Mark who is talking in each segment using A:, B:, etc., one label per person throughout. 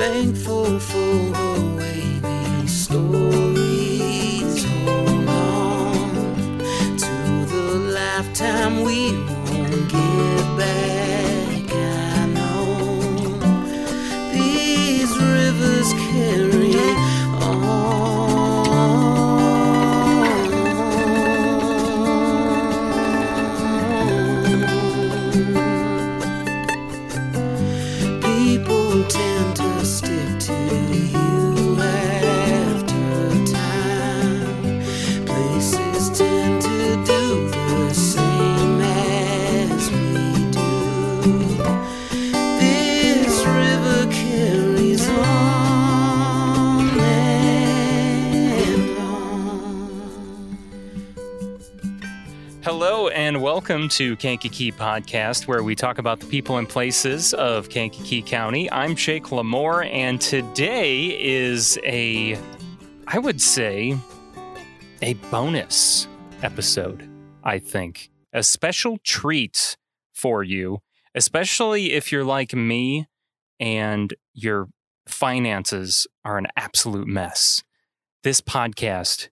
A: thankful for awaiting stories. Hold on to the lifetime we
B: welcome to Kankakee Podcast, where we talk about the people and places of Kankakee County. I'm Jake Lamore, and today is a, I would say, a bonus episode, I think. A special treat for you, especially if you're like me and your finances are an absolute mess. This podcast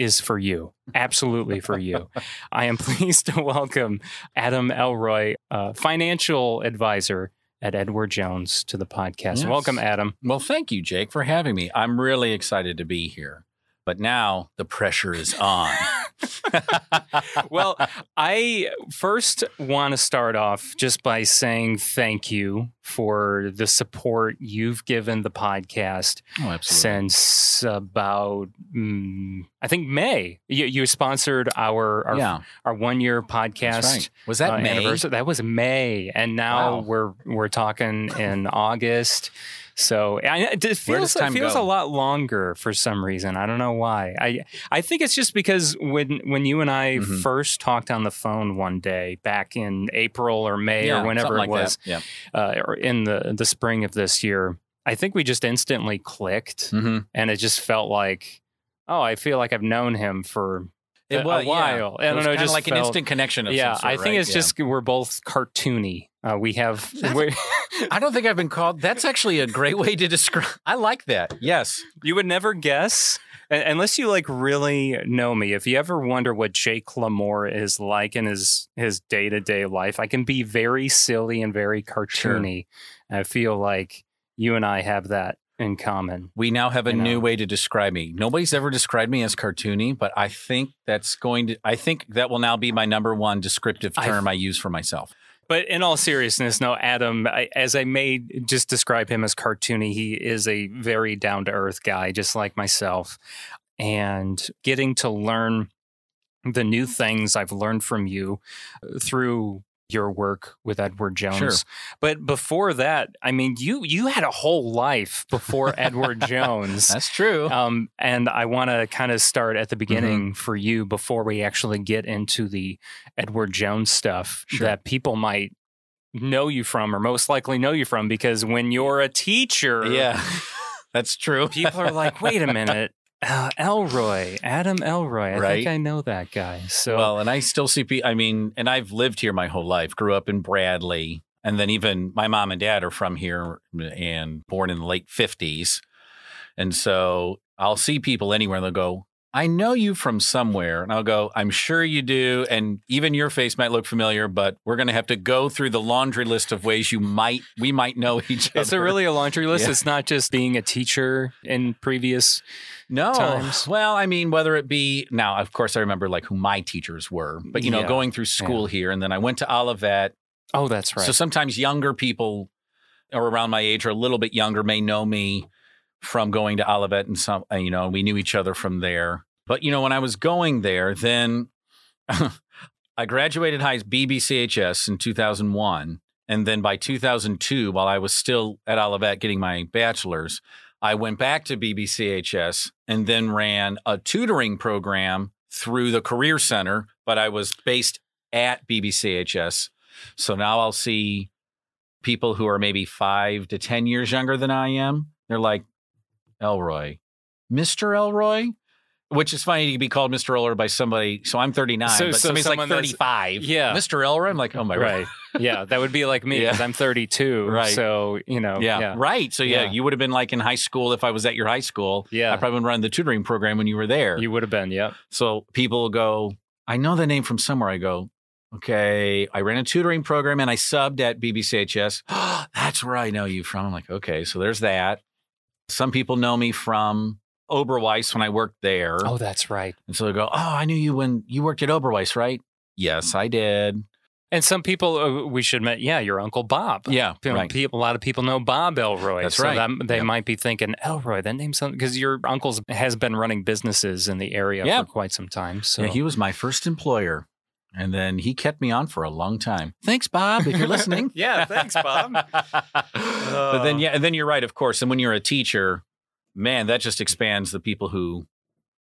B: is for you. Absolutely for you. I am pleased to welcome Adam Elroy, uh, financial advisor at Edward Jones, to the podcast.
C: Yes.
B: Welcome, Adam.
C: Well, thank you, Jake, for having me. I'm really excited to be here. But now the pressure is on.
B: well, I first want to start off just by saying thank you for the support you've given the podcast
C: oh,
B: since about, mm, I think, May. You, you sponsored our, our,
C: yeah,
B: our one year podcast.
C: right. Was that
B: uh,
C: May?
B: anniversary. That was May, and now
C: Wow.
B: we're we're talking in August. So it feels it feels
C: go?
B: a lot longer for some reason. I don't know why. I I think it's just because when when you and I
C: Mhm.
B: first talked on the phone one day back in April or May
C: yeah,
B: or whenever it
C: like
B: was,
C: That.
B: uh, or in the the spring of this year, I think we just instantly clicked,
C: Yeah. hmm
B: and it just felt like, oh, I feel like I've known him for a,
C: It was
B: a while.
C: Yeah.
B: I don't
C: was
B: know, just
C: like an instant connection. Of
B: yeah,
C: some sort,
B: I think
C: right?
B: it's
C: Yeah.
B: just we're both cartoony. Uh, we have
C: I don't think I've been called. That's actually a great way to describe. I like that. Yes.
B: you would never guess unless you like really know me. If you ever wonder what Jake Lamore is like in his his day to day life, I can be very silly and very cartoony. I feel like you and I have that in common.
C: We now have a
B: You know.
C: new way to describe me. Nobody's ever described me as cartoony, but I think that's going to. I think that will now be my number one descriptive
B: I-
C: term I use for myself.
B: But in all seriousness, no, Adam, I, as I may just describe him as cartoony, he is a very down to earth guy, just like myself. And getting to learn the new things I've learned from you uh, through your work with Edward Jones.
C: Sure.
B: But before that, I mean, you you had a whole life before Edward Jones.
C: That's true.
B: Um, and I want to kind of start at the
C: Mm-hmm.
B: beginning for you before we actually get into the Edward Jones stuff
C: Sure.
B: that people might know you from or most likely know you from because when you're a teacher,
C: yeah, that's true.
B: people are like, wait a minute. Uh, Elroy, Adam Elroy. I
C: Right.
B: think I know that guy. So,
C: well, and I still see people. I mean, and I've lived here my whole life. Grew up in Bradley, and then even my mom and dad are from here and born in the late fifties. And so I'll see people anywhere, and they'll go, "I know you from somewhere," and I'll go, "I'm sure you do." And even your face might look familiar, but we're going to have to go through the laundry list of ways you might we might know each other.
B: is there really a laundry list?
C: Yeah.
B: It's not just being a teacher in previous.
C: No.
B: times?
C: Well, I mean, whether it be now, of course, I remember like who my teachers were, but you know,
B: Yeah.
C: going through school here, and then I went to Olivet.
B: Oh, that's right.
C: So sometimes younger people or around my age or a little bit younger may know me from going to Olivet, and some, uh, you know, we knew each other from there. But you know, when I was going there, then I graduated high BBCHS in 2001. And then by 2002, while I was still at Olivet getting my bachelor's, I went back to BBCHS and then ran a tutoring program through the Career Center, but I was based at BBCHS. So now I'll see people who are maybe five to 10 years younger than I am. They're like, Elroy, Mr. Elroy? which is funny to be called Mr. Elroy by somebody. So I'm 39,
B: So-
C: but
B: so
C: somebody's like
B: someone that's-
C: 35.
B: Yeah.
C: Mr. Elroy. I'm like, oh my
B: Right. yeah, that would be like me
C: Yeah.
B: because I'm 32.
C: Right.
B: So you know.
C: Yeah,
B: Yeah.
C: right. So yeah,
B: Yeah.
C: you would have been like in high school if I was at your high school.
B: Yeah.
C: I probably would run the tutoring program when you were there.
B: You would have been. Yep.
C: so people go, I know the name from somewhere. I go, okay, I ran a tutoring program and I subbed at BBCHS. That's where I know you from. I'm like, okay, so there's that. Some people know me from Oberweis when I worked there.
B: Oh, that's right.
C: And so they go, oh, I knew you when you worked at Oberweis, right? Yes, I did.
B: And some people, uh, we should admit, yeah, your uncle Bob.
C: Yeah,
B: You know,
C: right.
B: people, a lot of people know Bob Elroy.
C: That's
B: so
C: right.
B: that- they
C: Yep.
B: might be thinking Elroy. That name's something because your uncle's has been running businesses in the area
C: Yeah.
B: for quite some time. So
C: Yeah, he was my first employer. And then he kept me on for a long time. Thanks, Bob, if you're listening.
B: Yeah, thanks, Bob.
C: but then, yeah, and then you're right, of course. And when you're a teacher, man, that just expands the people who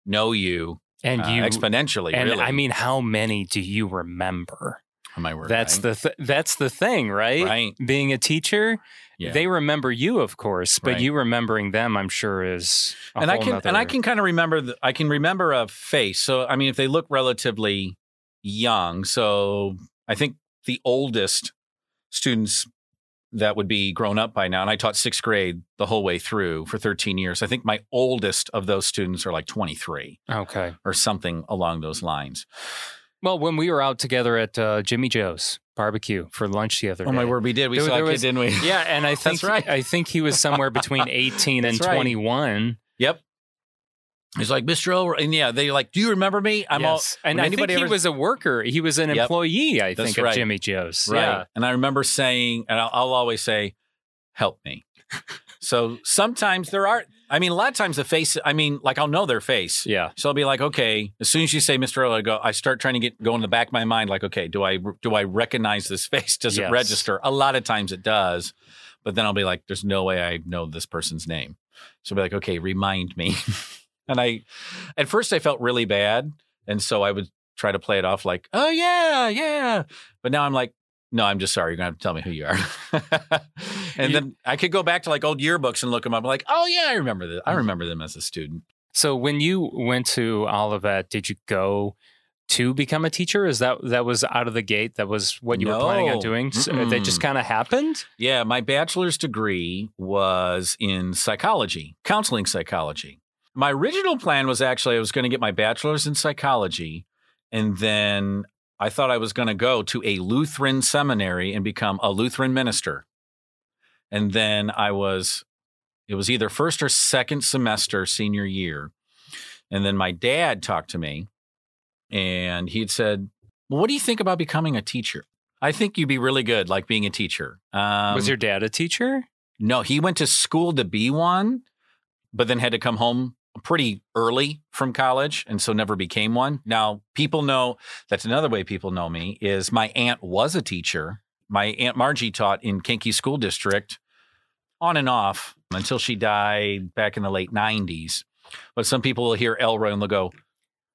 C: know you
B: and
C: uh,
B: you
C: exponentially.
B: and
C: really,
B: I mean, how many do you remember?
C: Oh, my word,
B: That's
C: right?
B: the th- that's the thing, right?
C: right.
B: Being a teacher,
C: Yeah.
B: they remember you, of course, but
C: Right.
B: you remembering them, I'm sure, is a
C: and I
B: whole
C: can and I can kind of remember the, I can remember a face. So I mean, if they look relatively young, so I think the oldest students that would be grown up by now, and I taught sixth grade the whole way through for 13 years. I think my oldest of those students are like 23
B: Okay.
C: or something along those lines.
B: Well, when we were out together at uh, Jimmy Joe's barbecue for lunch the other day.
C: Oh my word, we did. We
B: There-
C: saw
B: there
C: a kid,
B: was-
C: didn't we?
B: Yeah, and I think
C: That's right.
B: I think he was somewhere between 18 and
C: right.
B: 21.
C: Yep. He's like, Mr. Elroy. And yeah, they like, do you remember me? I'm all,
B: and I think he
C: ever-
B: was a worker. He was an
C: Yep.
B: employee, I
C: That's
B: think,
C: right.
B: of Jimmy Joe's.
C: Right.
B: Yeah.
C: And I remember saying, and I'll, I'll always say, help me. so sometimes there are, I mean, a lot of times the face, I mean, like I'll know their face.
B: Yeah.
C: So I'll be like, okay, as soon as you say Mr. Earl, I go, I start trying to get go in the back of my mind, like, okay, do I do I recognize this face? Does
B: Yes.
C: it register? A lot of times it does. But then I'll be like, there's no way I know this person's name. So I'll be like, okay, remind me. and I at first I felt really bad. And so I would try to play it off like, oh yeah, yeah. But now I'm like, no, I'm just sorry. You're gonna have to tell me who you are. and
B: You-
C: then I could go back to like old yearbooks and look them up. I'm like, oh yeah, I remember this. I
B: Mm.
C: remember them as a student.
B: So when you went to Olivet, did you go to become a teacher? Is that that was out of the gate? That was what you were planning on doing? So that just kind of happened?
C: Yeah, my bachelor's degree was in psychology, counseling psychology. My original plan was actually I was going to get my bachelor's in psychology, and then I thought I was going to go to a Lutheran seminary and become a Lutheran minister. And then I was, it was either first or second semester senior year. And then my dad talked to me and he'd said, Well, what do you think about becoming a teacher? I think you'd be really good, like being a teacher. Um,
B: was your dad a teacher?
C: no, he went to school to be one, but then had to come home pretty early from college and so never became one. Now, people know that's another way people know me is my aunt was a teacher. My aunt Margie taught in Kankakee School District on and off until she died back in the late 90s. But some people will hear Elroy and they'll go,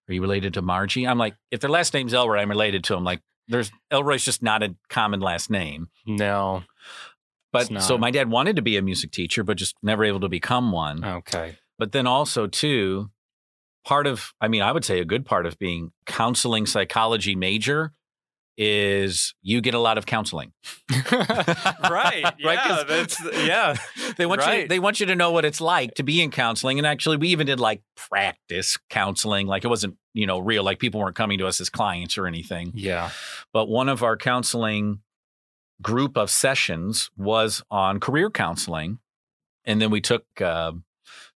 C: Are you related to Margie? I'm like, if their last name's Elroy, I'm related to him. Like, there's Elroy's just not a common last name.
B: No.
C: But so my dad wanted to be a music teacher, but just never able to become one.
B: Okay.
C: But then also too, part of I mean, I would say a good part of being counseling psychology major is you get a lot of counseling.
B: right.
C: Right, 'cause-
B: that's yeah.
C: They want you they want you to know what it's like to be in counseling. And actually we even did like practice counseling. Like it wasn't, you know, real, like people weren't coming to us as clients or anything.
B: Yeah.
C: But one of our counseling group of sessions was on career counseling. And then we took, uh,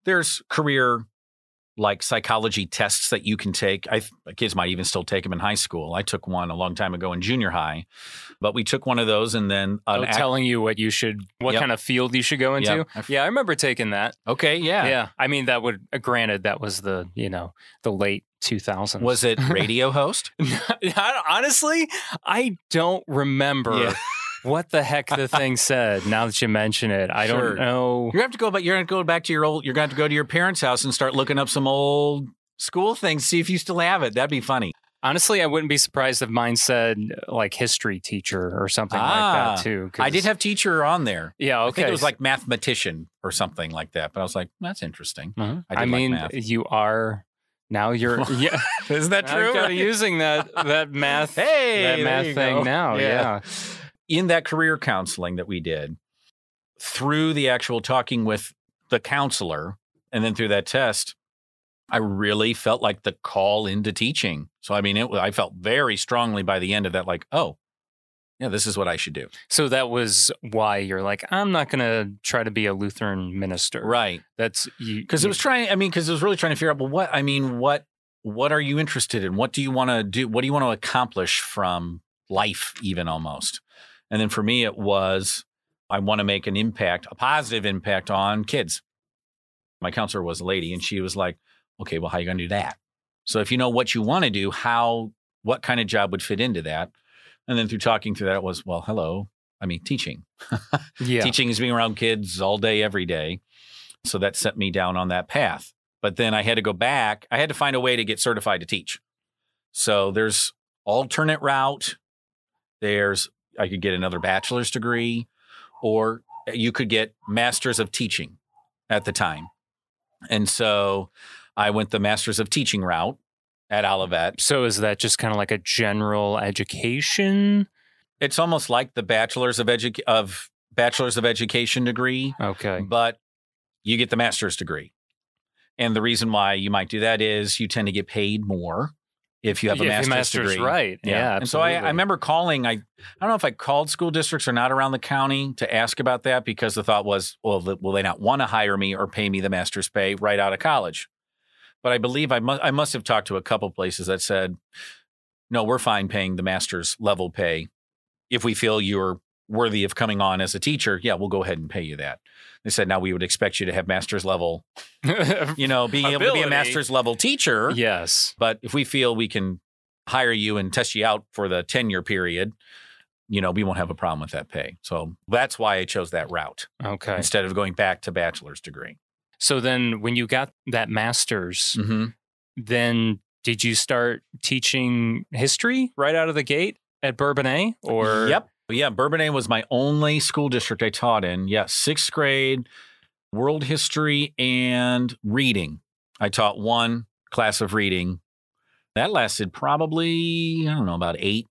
C: there's career like psychology tests that you can take. I kids might even still take them in high school. I took one a long time ago in junior high, but we took one of those and then an
B: Oh,
C: act-
B: telling you what you should, what
C: Yep.
B: kind of field you should go into.
C: Yep. I f-
B: Yeah, I remember taking that.
C: okay, yeah.
B: Yeah. I mean, that would, uh, granted, that was the, you know, the late 2000s.
C: Was it radio host?
B: Honestly, I don't remember
C: Yeah.
B: What the heck the thing said now that you mention it. I
C: Sure.
B: don't know.
C: You have to go, but you're going to go back to your old. You're going to have to go to your parents' house and start looking up some old school things. See if you still have it. That'd be funny.
B: Honestly, I wouldn't be surprised if mine said like history teacher or something like
C: Ah,
B: that too.
C: I did have teacher on there.
B: Yeah, okay.
C: I think it was like mathematician or something like that. But I was like, that's interesting.
B: Uh-huh.
C: I
B: I,
C: like
B: mean,
C: math.
B: you are Now you're yeah.
C: Is that
B: I'm kind of using that that math
C: Hey,
B: that math thing
C: go.
B: now.
C: Yeah.
B: Yeah.
C: In that career counseling that we did, through the actual talking with the counselor, and then through that test, I really felt like the call into teaching. So I mean, it, I felt very strongly by the end of that, like, oh, yeah, this is what I should do.
B: So that was why you're like, I'm not gonna try to be a Lutheran minister.
C: Right.
B: That's you
C: because it was trying i mean because it was really trying to figure out well what i mean what what are you interested in what do you want to do what do you want to accomplish from life even almost and then for me it was i want to make an impact a positive impact on kids my counselor was a lady and she was like okay well how are you going to do that so if you know what you want to do how what kind of job would fit into that and then through talking through that it was well hello i mean teaching
B: yeah.
C: Teaching is being around kids all day, every day. So that set me down on that path. But then I had to go back. I had to find a way to get certified to teach. So there's alternate route. There's I could get another bachelor's degree, or you could get masters of teaching at the time. And so I went the masters of teaching route at Olivet.
B: So is that just kind of like a general education?
C: It's almost like the bachelor's of edu- of bachelor's of education degree.
B: Okay.
C: but you get the master's degree. And the reason why you might do that is you tend to get paid more if you have a
B: Yeah,
C: master's,
B: master's
C: degree.
B: right. Yeah.
C: and so I, I remember calling. I I don't know if I called school districts or not around the county to ask about that because the thought was, well, will they not want to hire me or pay me the master's pay right out of college? But I believe I must I must have talked to a couple places that said, no, we're fine paying the master's level pay if we feel you're worthy of coming on as a teacher. Yeah, we'll go ahead and pay you that. They said now we would expect you to have master's level, you know, being able to be a master's level teacher.
B: yes.
C: But if we feel we can hire you and test you out for the tenure period, you know, we won't have a problem with that pay. So that's why I chose that route
B: Okay.
C: instead of going back to bachelor's degree.
B: So then when you got that master's,
C: Mm-hmm.
B: then did you start teaching history right out of the gate at Bourbonnais or
C: yep, yeah, Bourbonnais was my only school district I taught in. Yeah, sixth grade, world history and reading. I taught one class of reading. That lasted probably I don't know about eight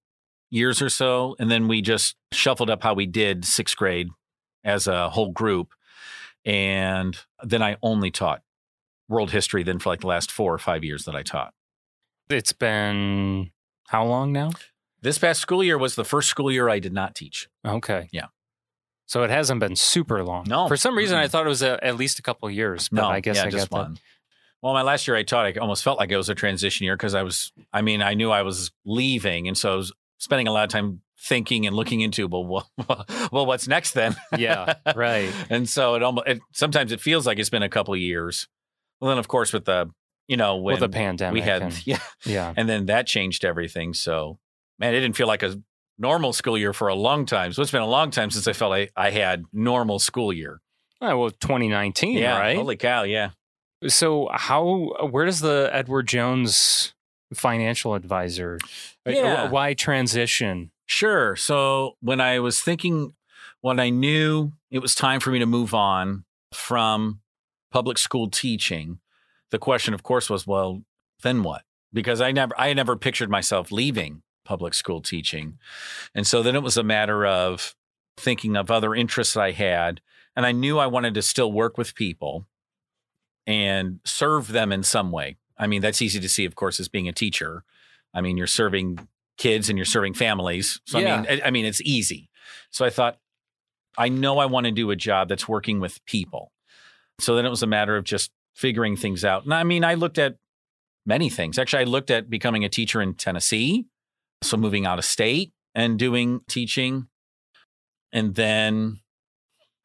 C: years or so, and then we just shuffled up how we did sixth grade as a whole group, and then I only taught world history. Then for like the last four or five years that I taught.
B: It's been how long now?
C: This past school year was the first school year I did not teach.
B: Okay.
C: Yeah.
B: So it hasn't been super long.
C: No.
B: For some reason, I
C: Mm-mm.
B: thought it was a, at least a couple of years. But
C: No,
B: I guess
C: yeah,
B: I
C: just
B: got that.
C: one. Well, my last year I taught, I almost felt like it was a transition year because I was, I mean, I knew I was leaving, and so I was spending a lot of time thinking and looking into, well, well, well what's next then?
B: Yeah, right.
C: and so it almost, it, sometimes it feels like it's been a couple of years. Well, then of course with the, you know,
B: With the pandemic.
C: we had,
B: and-
C: yeah,
B: yeah.
C: and then that changed everything. So, man, it didn't feel like a normal school year for a long time. So it's been a long time since I felt I, I had normal school year.
B: Oh, well, 2019,
C: yeah,
B: right?
C: holy cow, yeah.
B: So how where does the Edward Jones financial advisor uh,
C: Yeah.
B: why transition?
C: Sure. So when I was thinking, when I knew it was time for me to move on from public school teaching, the question, of course, was, well, then what? Because I never, I never pictured myself leaving public school teaching, and so then it was a matter of thinking of other interests I had, and I knew I wanted to still work with people and serve them in some way. I mean, that's easy to see, of course, as being a teacher. I mean, you're serving kids and you're serving families. So
B: Yeah.
C: I mean, I, I mean, it's easy. So I thought, I know I want to do a job that's working with people. So then it was a matter of just figuring things out. And I mean, I looked at many things. Actually, I looked at becoming a teacher in Tennessee, so moving out of state and doing teaching. And then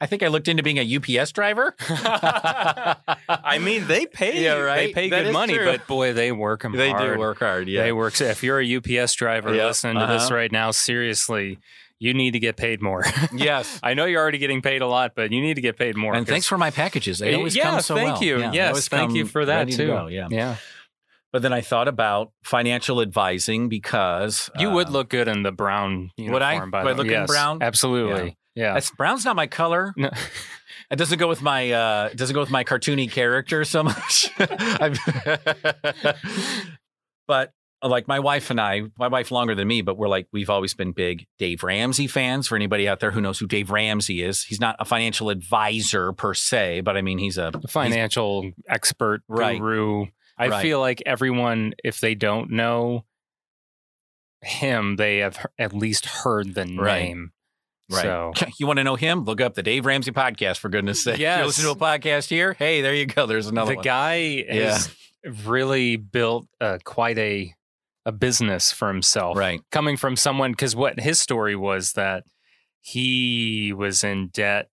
C: I think I looked into being a UPS driver.
B: I mean, they pay
C: Yeah,
B: They pay
C: That
B: good money,
C: true.
B: but boy, they work them
C: they
B: hard.
C: do work hard.
B: Yeah, they work. so If you're a UPS driver
C: Yep,
B: listening to this
C: uh-huh.
B: right now, seriously, you need to get paid more.
C: yes.
B: I know you're already getting paid a lot, but you need to get paid more.
C: And thanks for my packages. They always
B: yeah,
C: come so
B: thank
C: well.
B: you.
C: Yeah, they
B: yes, thank you for that
C: ready to
B: too.
C: go, Yeah.
B: yeah.
C: But then I thought about financial advising because
B: You would
C: uh,
B: look good in the brown uniform.
C: Would I?
B: By
C: Would I look
B: way.
C: in brown?
B: Absolutely. Yeah.
C: That's brown's not my color.
B: No.
C: It doesn't go with my uh it doesn't go with my cartoony character so much. But like my wife and I, my wife longer than me, but we're like we've always been big Dave Ramsey fans. For anybody out there who knows who Dave Ramsey is, he's not a financial advisor per se, but I mean he's a
B: financial expert
C: Right.
B: guru. I
C: Right.
B: feel like everyone, if they don't know him, they have at least heard the
C: Right.
B: name.
C: Right.
B: So
C: You want to know him? Look up the Dave Ramsey podcast for goodness sake.
B: Yes.
C: You listen to a podcast here? Hey, there you go. There's another
B: the
C: one.
B: guy has really built uh, quite a a business for himself.
C: Right.
B: Coming from someone, because what his story was that he was in debt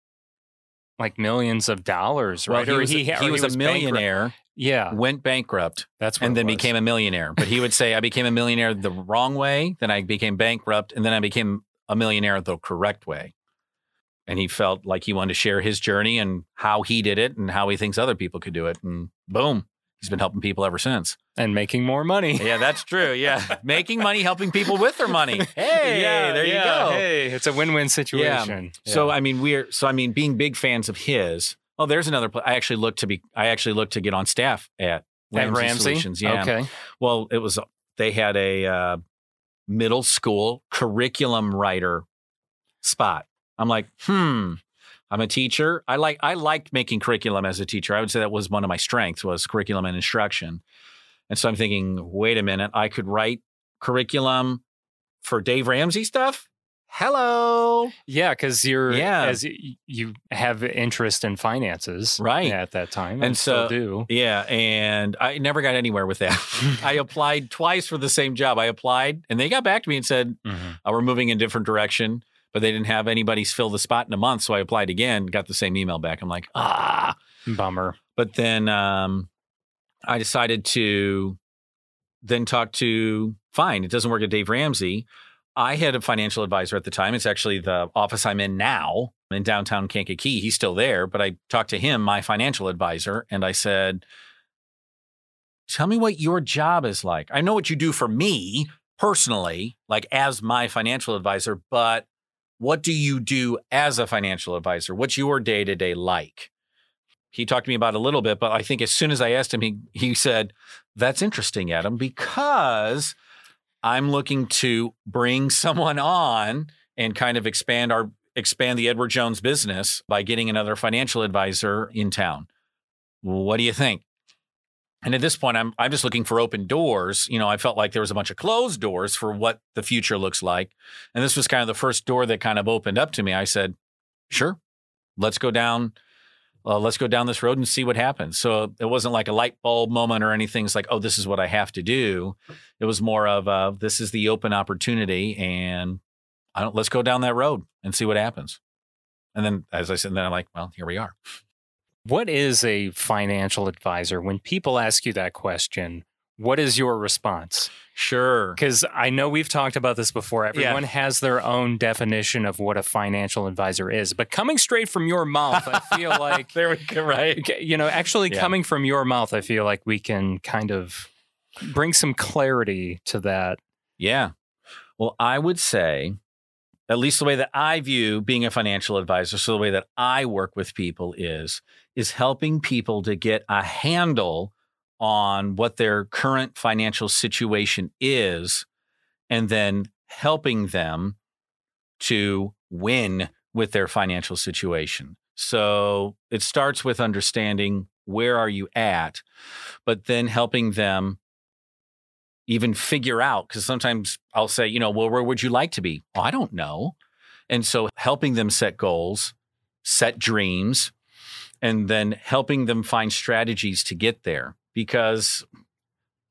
B: like millions of dollars,
C: Well,
B: right?
C: he
B: Or
C: was, he was a
B: bankrupt. Yeah,
C: went bankrupt,
B: that's
C: and then
B: was.
C: became a millionaire. But he would say, I became a millionaire the wrong way, then I became bankrupt, and then I became a millionaire the correct way. And he felt like he wanted to share his journey and how he did it and how he thinks other people could do it. And boom, he's been helping people ever since.
B: and making more money.
C: Yeah, that's true. Yeah. Making money, helping people with their money. Hey,
B: yeah,
C: there you go.
B: Hey, it's a win-win situation.
C: So
B: Yeah.
C: I mean, we're so I mean, being big fans of his. Oh, there's another. place. I actually looked to be. I actually looked to get on staff at
B: At
C: Ramsey,
B: Ramsey,
C: Solutions. Yeah.
B: Okay.
C: Well, it was. They had a uh, middle school curriculum writer spot. I'm like, hmm. I'm a teacher. I like. I liked making curriculum as a teacher. I would say that was one of my strengths was curriculum and instruction. And so I'm thinking, wait a minute, I could write curriculum for Dave Ramsey stuff. Hello.
B: Yeah, because you're
C: Yeah.
B: as you have interest in finances,
C: Right.
B: at that time,
C: And so-
B: do.
C: Yeah, and I never got anywhere with that. I applied twice for the same job. I applied, and they got back to me and said,
B: Mhm.
C: oh, "We're moving in a different direction," but they didn't have anybody fill the spot in a month. So I applied again, got the same email back. I'm like, ah.
B: Bummer.
C: But then um, I decided to then talk to. Fine, it doesn't work at Dave Ramsey. I had a financial advisor at the time. It's actually the office I'm in now in downtown Kankakee. He's still there, but I talked to him, my financial advisor, and I said, Tell me what your job is like. I know what you do for me personally, like as my financial advisor, but what do you do as a financial advisor? What's your day to day like? He talked to me about a little bit, but I think as soon as I asked him, he, he said, That's interesting, Adam, because I'm looking to bring someone on and kind of expand our expand the Edward Jones business by getting another financial advisor in town. What do you think? And at this point, I'm I'm just looking for open doors. You know, I felt like there was a bunch of closed doors for what the future looks like, and this was kind of the first door that kind of opened up to me. I said, "Sure, let's go down." Uh, let's go down this road and see what happens. So it wasn't like a light bulb moment or anything. It's like, oh, this is what I have to do. It was more of uh, this is the open opportunity, and I don't. Let's go down that road and see what happens. And then, as I said, then I'm like, well, here we are.
B: What is a financial advisor? When people ask you that question, what is your response?
C: Sure.
B: Because I know we've talked about this before. Everyone has their own definition of what a financial advisor is, but coming straight from your mouth, I feel like
C: there we go. Right.
B: You know, actually
C: Yeah.
B: coming from your mouth, I feel like we can kind of bring some clarity to that.
C: Yeah. Well, I would say, at least the way that I view being a financial advisor, so the way that I work with people is is helping people to get a handle on what their current financial situation is and then helping them to win with their financial situation. So it starts with understanding where are you at, but then helping them even figure out because sometimes I'll say, you know, well, where would you like to be? Well, I don't know. And so helping them set goals, set dreams, and then helping them find strategies to get there. Because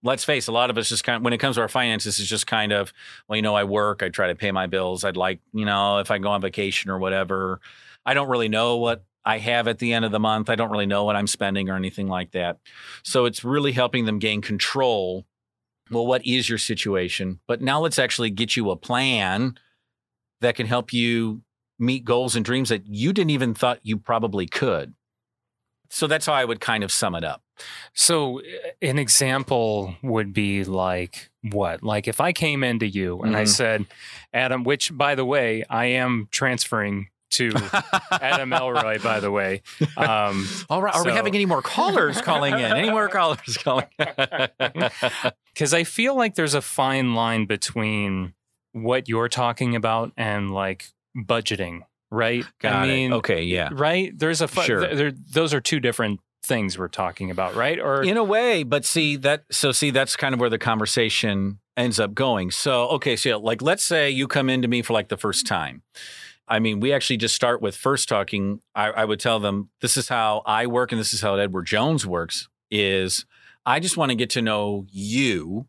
C: let's face, a lot of us just kind of, when it comes to our finances, it's just kind of, well, you know, I work, I try to pay my bills. I'd like, you know, if I go on vacation or whatever, I don't really know what I have at the end of the month. I don't really know what I'm spending or anything like that. So it's really helping them gain control well, what is your situation? But now let's actually get you a plan that can help you meet goals and dreams that you didn't even thought you probably could. So that's how I would kind of sum it up.
B: So, uh, an example would be like what? Like if I came into you and I
C: Mhm.
B: said, Adam, which by the way, I am transferring to Adam Elroy, by the way. Um,
C: All right. Are we having any more callers calling in? Any more callers calling?
B: because I feel like there's a fine line between what you're talking about and like budgeting, right?
C: Got
B: I
C: it.
B: mean,
C: Okay. Yeah.
B: right? There's a fu-
C: Sure.
B: th- there, those are two different things we're talking about, right? Or
C: in a way but see that so see that's kind of where the conversation ends up going. So okay so like let's say you come into me for like the first time. I mean we actually just start with first talking. I, I would tell them this is how i work and this is how edward jones works is i just want to get to know you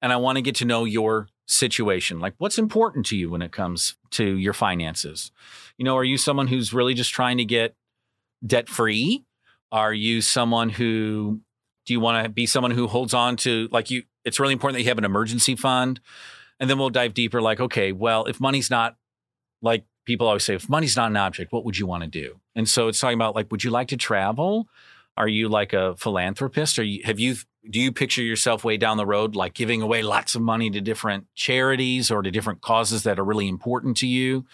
C: and i want to get to know your situation. Like what's important to you when it comes to your finances? You know are you someone who's really just trying to get debt free are you someone who do you want to be someone who holds on to like you it's really important that you have an emergency fund? And then we'll dive deeper like okay well if money's not like people always say if money's not an object what would you want to do? And so it's talking about like would you like to travel? Are you like a philanthropist? Or have you do you picture yourself way down the road like giving away lots of money to different charities or to different causes that are really important to you?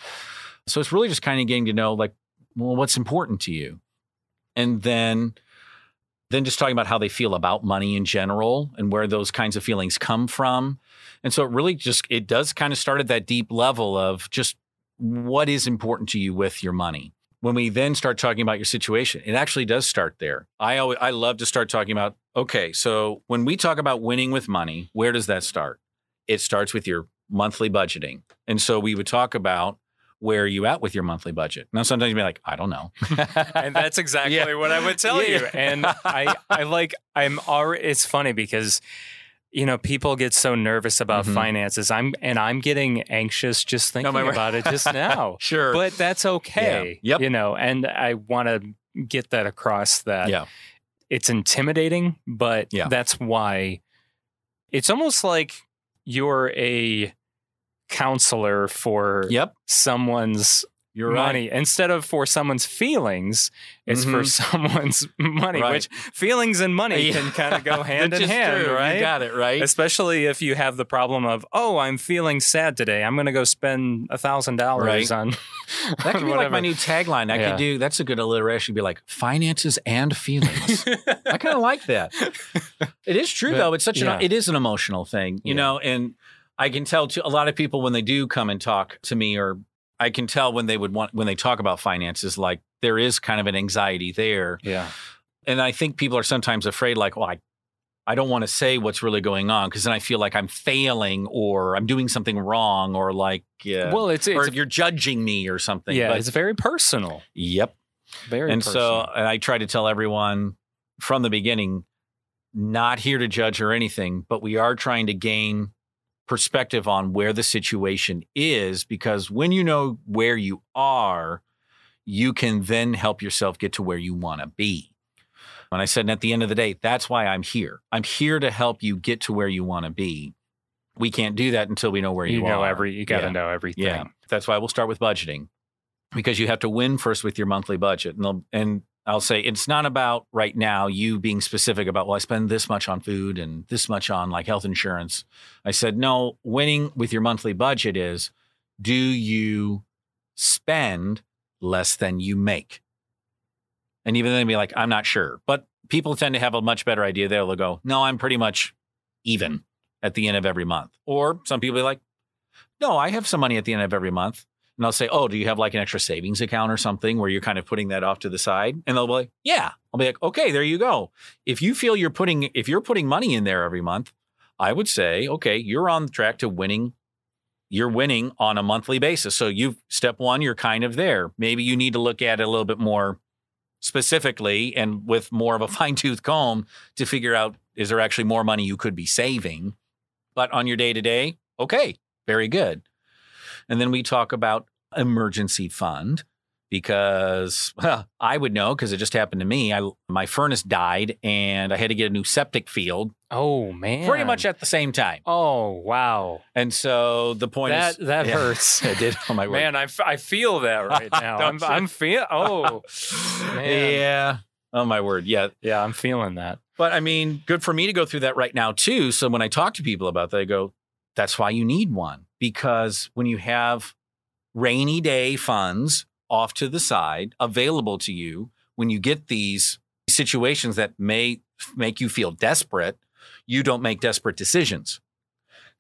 C: So it's really just kind of getting to know like well what's important to you and then then just talking about how they feel about money in general and where those kinds of feelings come from. And so it really just it does kind of start at that deep level of just what is important to you with your money. When we then start talking about your situation it actually does start there. I always i love to start talking about okay so when we talk about winning with money where does that start? It starts with your monthly budgeting. And so we would talk about where are you at with your monthly budget now sometimes you'd be like i don't know
B: and that's exactly
C: Yeah.
B: what I would tell
C: Yeah.
B: you. And I, I like, I'm already. It's funny because, you know, people get so nervous about
C: Mhm.
B: finances. I'm, and I'm getting anxious just thinking
C: word.
B: about it just now.
C: sure
B: But that's okay.
C: Yep.
B: You know, and I want to get that across that
C: yeah
B: it's intimidating, but
C: Yeah.
B: that's why it's almost like you're a counselor for
C: yep
B: someone's
C: you're
B: money instead of for someone's feelings it's for
C: Mhm.
B: someone's money
C: Right.
B: which feelings and money
C: Yeah.
B: can kind of go hand in hand
C: true.
B: right
C: You got it right.
B: especially if you have the problem of oh i'm feeling sad today i'm gonna go spend a thousand dollars
C: Right.
B: on
C: That could be like my new tagline. I
B: Yeah.
C: could do. That's a good alliteration. Be like finances and feelings. I kind of like that. It is true
B: But-
C: though. It's such
B: yeah.
C: an. It is an emotional thing, you know. And I can tell to a lot of people when they do come and talk to me, or I can tell when they would want when they talk about finances, like there is kind of an anxiety there.
B: yeah
C: And I think people are sometimes afraid, like, well, I. I don't want to say what's really going on because then I feel like I'm failing or I'm doing something wrong or like, yeah,
B: well it's,
C: or
B: it's
C: if you're judging me or something.
B: yeah
C: But-
B: it's very personal
C: yep.
B: very
C: and
B: personal.
C: so and I try to tell everyone from the beginning, not here to judge or anything, but we are trying to gain perspective on where the situation is because when you know where you are, you can then help yourself get to where you want to be. And I said, and at the end of the day, that's why I'm here. I'm here to help you get to where you want to be. We can't do that until we know where you,
B: you know
C: are.
B: every you got to
C: Yeah.
B: know everything
C: Yeah, that's why we'll start with budgeting because you have to win first with your monthly budget. And, and I'll say it's not about right now you being specific about, well, I spend this much on food and this much on like health insurance. I said, no, winning with your monthly budget is do you spend less than you make? And even then, be like, I'm not sure. But people tend to have a much better idea. They'll go, no, I'm pretty much even at the end of every month. Or some people be like, no, I have some money at the end of every month. And I'll say, oh, do you have like an extra savings account or something where you're kind of putting that off to the side? And they'll be like, yeah. I'll be like, okay, there you go. If you feel you're putting, if you're putting money in there every month, I would say, okay, you're on track to winning. You're winning on a monthly basis. So you've step one, you're kind of there. Maybe you need to look at it a little bit more specifically and with more of a fine tooth comb to figure out is there actually more money you could be saving? But on your day to day, okay, very good. And then we talk about emergency fund because well, I would know because it just happened to me. I my furnace died and I had to get a new septic field
B: oh man
C: pretty much at the same time.
B: oh wow
C: And so the point
B: that
C: is
B: that
C: Yeah.
B: hurts
C: I did. Oh my word.
B: Man, I, f- I feel that right now. I'm? I'm feel. Oh, man.
C: Yeah. Oh my word. Yeah.
B: Yeah, I'm feeling that.
C: But I mean, good for me to go through that right now too. So when I talk to people about that, I go, that's why you need one. Because when you have rainy day funds off to the side available to you when you get these situations that may make you feel desperate. You don't make desperate decisions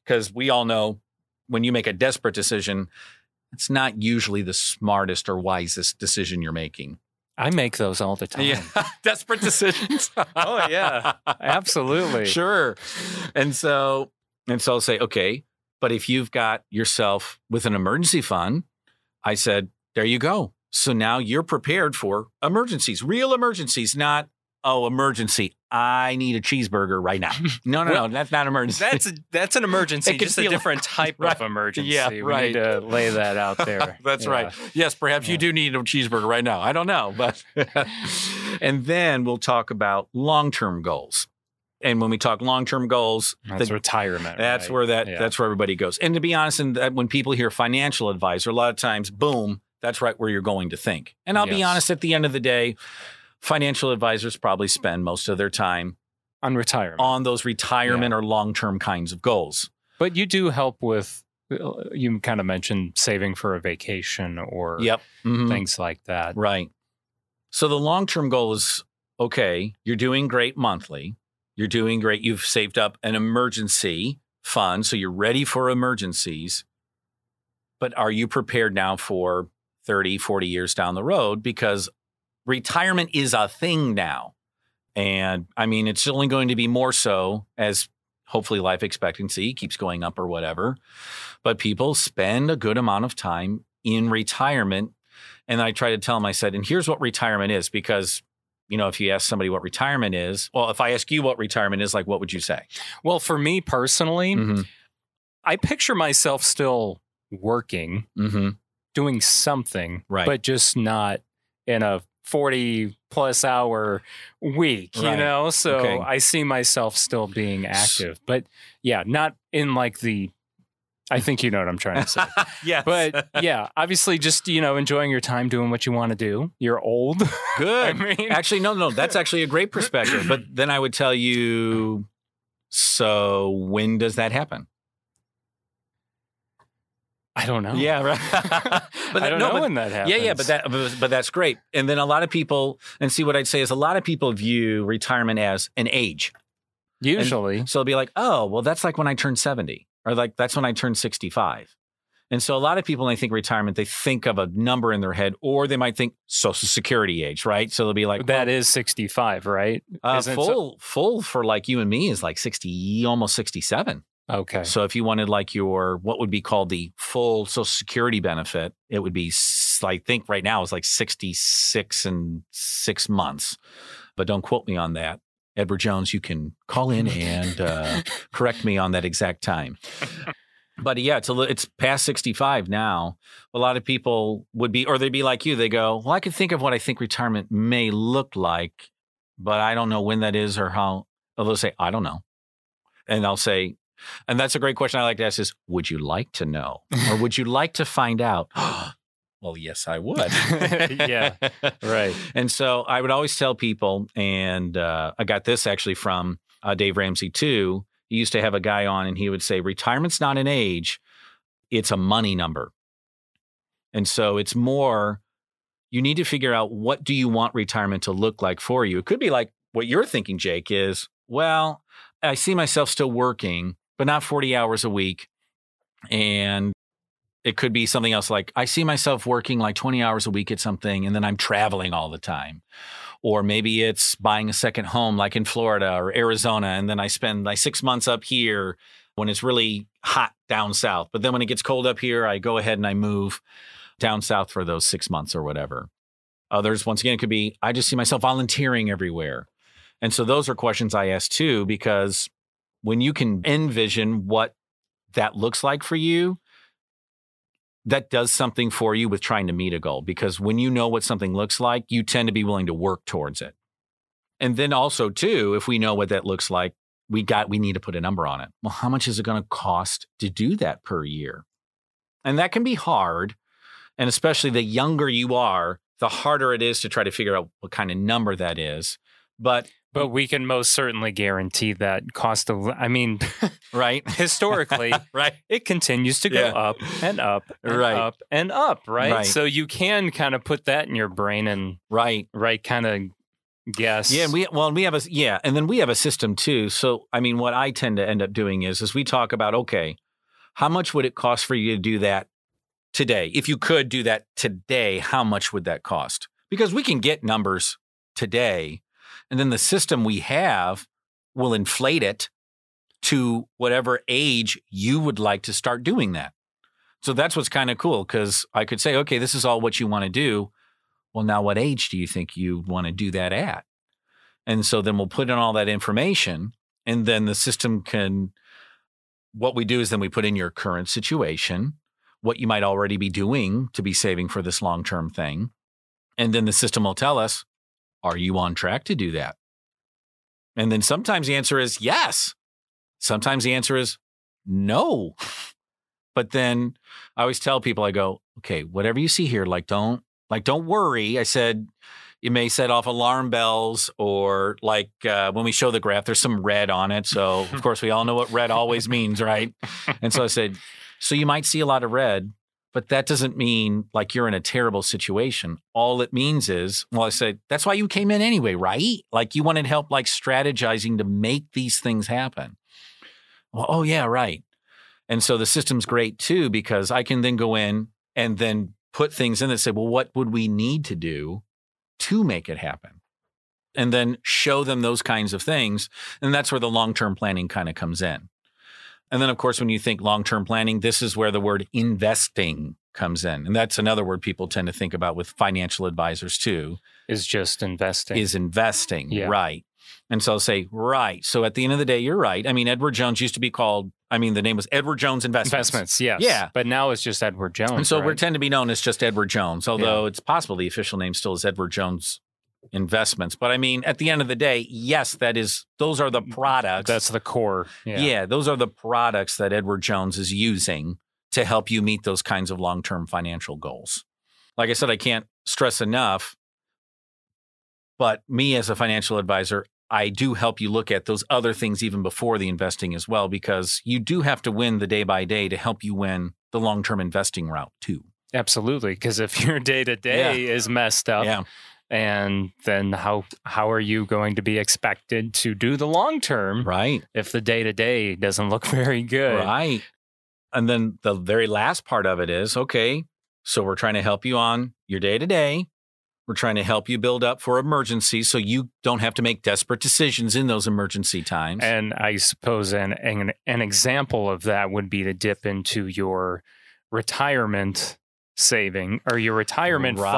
C: because we all know when you make a desperate decision, it's not usually the smartest or wisest decision you're making.
B: I make those all the time. Yeah.
C: desperate decisions.
B: Oh, yeah. Absolutely.
C: Sure. And so, and so I'll say, okay, but if you've got yourself with an emergency fund, I said, there you go. So now you're prepared for emergencies, real emergencies, not, oh, emergency. I need a cheeseburger right now. No, no,
B: Well,
C: no, that's not emergency.
B: That's that's an emergency, just a different type
C: Right.
B: of emergency.
C: Yeah,
B: we
C: right.
B: need to lay that out there.
C: That's
B: Yeah.
C: right. Yes, perhaps
B: Yeah.
C: you do need a cheeseburger right now. I don't know, but and then we'll talk about long-term goals. And when we talk long-term goals,
B: That's
C: the-
B: retirement.
C: that's
B: right?
C: where that
B: Yeah.
C: that's where everybody goes. And to be honest, and that when people hear financial advisor, a lot of times, boom, that's right where you're going to think. And I'll be honest, at the end of the day, financial advisors probably spend most of their time
B: on retirement.
C: on those retirement or long-term kinds of goals.
B: But you do help with. You kind of mentioned saving for a vacation or
C: Yep. Mhm.
B: things like that.
C: Right. So the long term goal is okay, you're doing great monthly. You're doing great. You've saved up an emergency fund. So you're ready for emergencies. But are you prepared now for 30, 40 years down the road? Because retirement is a thing now. And I mean, it's only going to be more so as hopefully life expectancy keeps going up or whatever. But people spend a good amount of time in retirement and I try to tell them, I said, and here's what retirement is because, you know, if you ask somebody what retirement is, well, if I ask you what retirement is, like, what would you say?
B: Well, for me personally,
C: Mm-hmm.
B: I picture myself still working,
C: Mm-hmm.
B: doing something,
C: Right.
B: but just not in a 40 plus hour week, you know? So
C: Okay.
B: I see myself still being active, but yeah, not in like the, I think you know what I'm trying to say.
C: yes.
B: But yeah, obviously just, you know, enjoying your time doing what you want to do. You're old. I
C: good.
B: mean,
C: Actually, no, no, that's actually a great perspective. But then I would tell you, so when does that happen?
B: I don't know.
C: Yeah, right.
B: but I don't
C: no,
B: know when that happens.
C: Yeah, yeah, but that but, but that's great. And then a lot of people, and see what I'd say is a lot of people view retirement as an age.
B: usually.
C: So they'll be like, oh, well, that's like when I turned 70, or like that's when I turned 65. And so a lot of people, when they think retirement, they think of a number in their head, or they might think social security age, right? So they'll be like,
B: that is 65, right?
C: uh,
B: isn't so-
C: full, full for like you and me is like 60, almost 67.
B: Okay.
C: So if you wanted like your, what would be called the full social security benefit, it would be, I think right now is like 66 and six months. But don't quote me on that. Edward Jones, you can call in and uh, correct me on that exact time. But yeah, it's a, it's past 65 now. A lot of people would be, or they'd be like you. They go, well, I can think of what I think retirement may look like, but I don't know when that is or how. Or they'll say, I don't know. And I'll say, and that's a great question I like to ask is, would you like to know? Or would you like to find out? well, yes, I would.
B: Yeah, right.
C: And so I would always tell people, and uh, I got this actually from uh, Dave Ramsey too. He used to have a guy on, and he would say, "Retirement's not an age; it's a money number." And so it's more. You need to figure out what do you want retirement to look like for you. It could be like what you're thinking, Jake. Is well, I see myself still working, but not 40 hours a week, and it could be something else like I see myself working like 20 hours a week at something and then I'm traveling all the time. Or maybe it's buying a second home like in Florida or Arizona and then I spend like 6 months up here when it's really hot down south. But then when it gets cold up here, I go ahead and I move down south for those 6 months or whatever. Others once again it could be I just see myself volunteering everywhere. And so those are questions I ask too because when you can envision what that looks like for you, that does something for you with trying to meet a goal because when you know what something looks like, you tend to be willing to work towards it. And then also too, if we know what that looks like, we got we need to put a number on it. Well, how much is it going to cost to do that per year? And that can be hard, and especially the younger you are, the harder it is to try to figure out what kind of number that is. But
B: But we can most certainly guarantee that cost of. I mean,
C: right?
B: historically,
C: right.
B: it continues to go
C: Yeah.
B: up and up, and
C: Right.
B: up and up, right?
C: Right.
B: So you can kind of put that in your brain and
C: Right.
B: right kind of guess.
C: Yeah, and we well, and we have a yeah, and then we have a system too. So, I mean, what I tend to end up doing is, is we talk about okay, how much would it cost for you to do that today? If you could do that today, how much would that cost? Because we can get numbers today, and then the system we have will inflate it to whatever age you would like to start doing that. So that's what's kind of cool because I could say, okay, this is all what you want to do. Well, now what age do you think you want to do that at? And so then we'll put in all that information, and then the system can. What we do is then we put in your current situation, what you might already be doing to be saving for this long term thing. And then the system will tell us, are you on track to do that? And then sometimes the answer is yes. Sometimes the answer is no. But then I always tell people, I go, okay, whatever you see here, like don't like don't worry. I said it may set off alarm bells or like uh, when we show the graph, there's some red on it. So of course we all know what red always means, right? And so I said, so you might see a lot of red, but that doesn't mean like you're in a terrible situation. All it means is, well, I said, that's why you came in anyway, right? Like you wanted help like strategizing to make these things happen. Well, oh yeah, right. And so the system's great too, because I can then go in and then put things in that say, well, what would we need to do to make it happen? And then show them those kinds of things. And that's where the long term planning kind of comes in. And then, of course, when you think long term planning, this is where the word investing comes in. And that's another word people tend to think about with financial advisors too
B: is just investing.
C: is investing.
B: Yeah.
C: Right. And so I'll say, right. So at the end of the day, you're right. I mean, Edward Jones used to be called, I mean, the name was Edward Jones Investments.
B: investments. Yes.
C: Yeah.
B: But now it's just Edward Jones.
C: And so we tend to be known as just Edward Jones, although it's possible the official name still is Edward Jones Investments. But I mean, at the end of the day, yes, that is, those are the mm, products.
B: that's the core. Yeah.
C: yeah, those are the products that Edward Jones is using to help you meet those kinds of long term financial goals. Like I said, I can't stress enough, but me as a financial advisor, I do help you look at those other things even before the investing as well, because you do have to win the day by day to help you win the long term investing route too.
B: Absolutely. Because if your day to day is messed up,
C: Yeah.
B: And then how how are you going to be expected to do the long term
C: Right.
B: if the day to day doesn't look very good?
C: Right. And then the very last part of it is okay, so we're trying to help you on your day to day. We're trying to help you build up for emergencies so you don't have to make desperate decisions in those emergency times.
B: And I suppose an, an an example of that would be to dip into your retirement saving or your retirement funds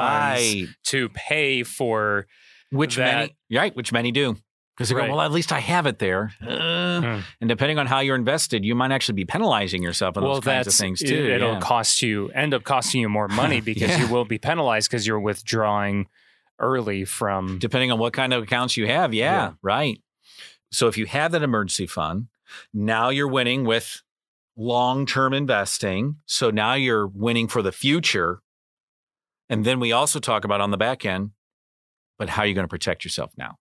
C: right.
B: to pay for
C: Which
B: that-
C: many right, which many do. Because they
B: Right.
C: go, well, at least I have it there. Uh,
B: Hmm.
C: And depending on how you're invested, you might actually be penalizing yourself in
B: well,
C: those kinds
B: that's
C: of things
B: it-
C: too.
B: It'll
C: yeah.
B: cost you end up costing you more money because
C: Yeah.
B: you will be penalized because you're withdrawing early from
C: depending on what kind of accounts you have. Yeah,
B: Yeah.
C: right. So if you have that emergency fund, now you're winning with long term investing. So now you're winning for the future. And then we also talk about on the back end, but how are you going to protect yourself now?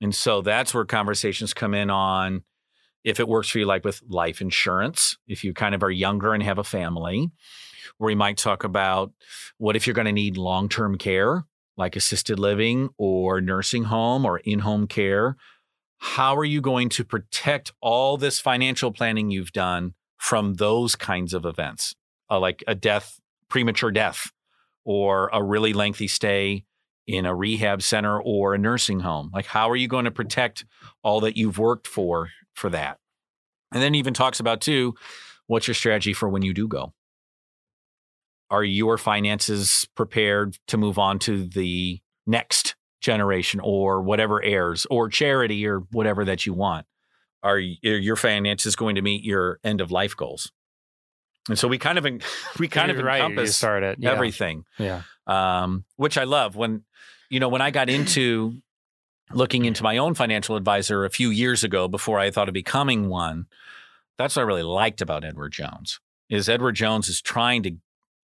C: And so that's where conversations come in on if it works for you, like with life insurance, if you kind of are younger and have a family, where we might talk about what if you're going to need long term care, like assisted living or nursing home or in home care. How are you going to protect all this financial planning you've done from those kinds of events, uh, like a death, premature death, or a really lengthy stay in a rehab center or a nursing home? Like, how are you going to protect all that you've worked for for that? And then even talks about too, what's your strategy for when you do go? Are your finances prepared to move on to the next generation or whatever heirs or charity or whatever that you want? Are are your finances going to meet your end of life goals? And so we kind of we kind of
B: You're right.
C: Encompass
B: start it. Yeah.
C: everything
B: Yeah.
C: um, which I love. When you know, when I got into looking into my own financial advisor a few years ago, before I thought of becoming one, that's what I really liked about Edward Jones. Is Edward Jones is trying to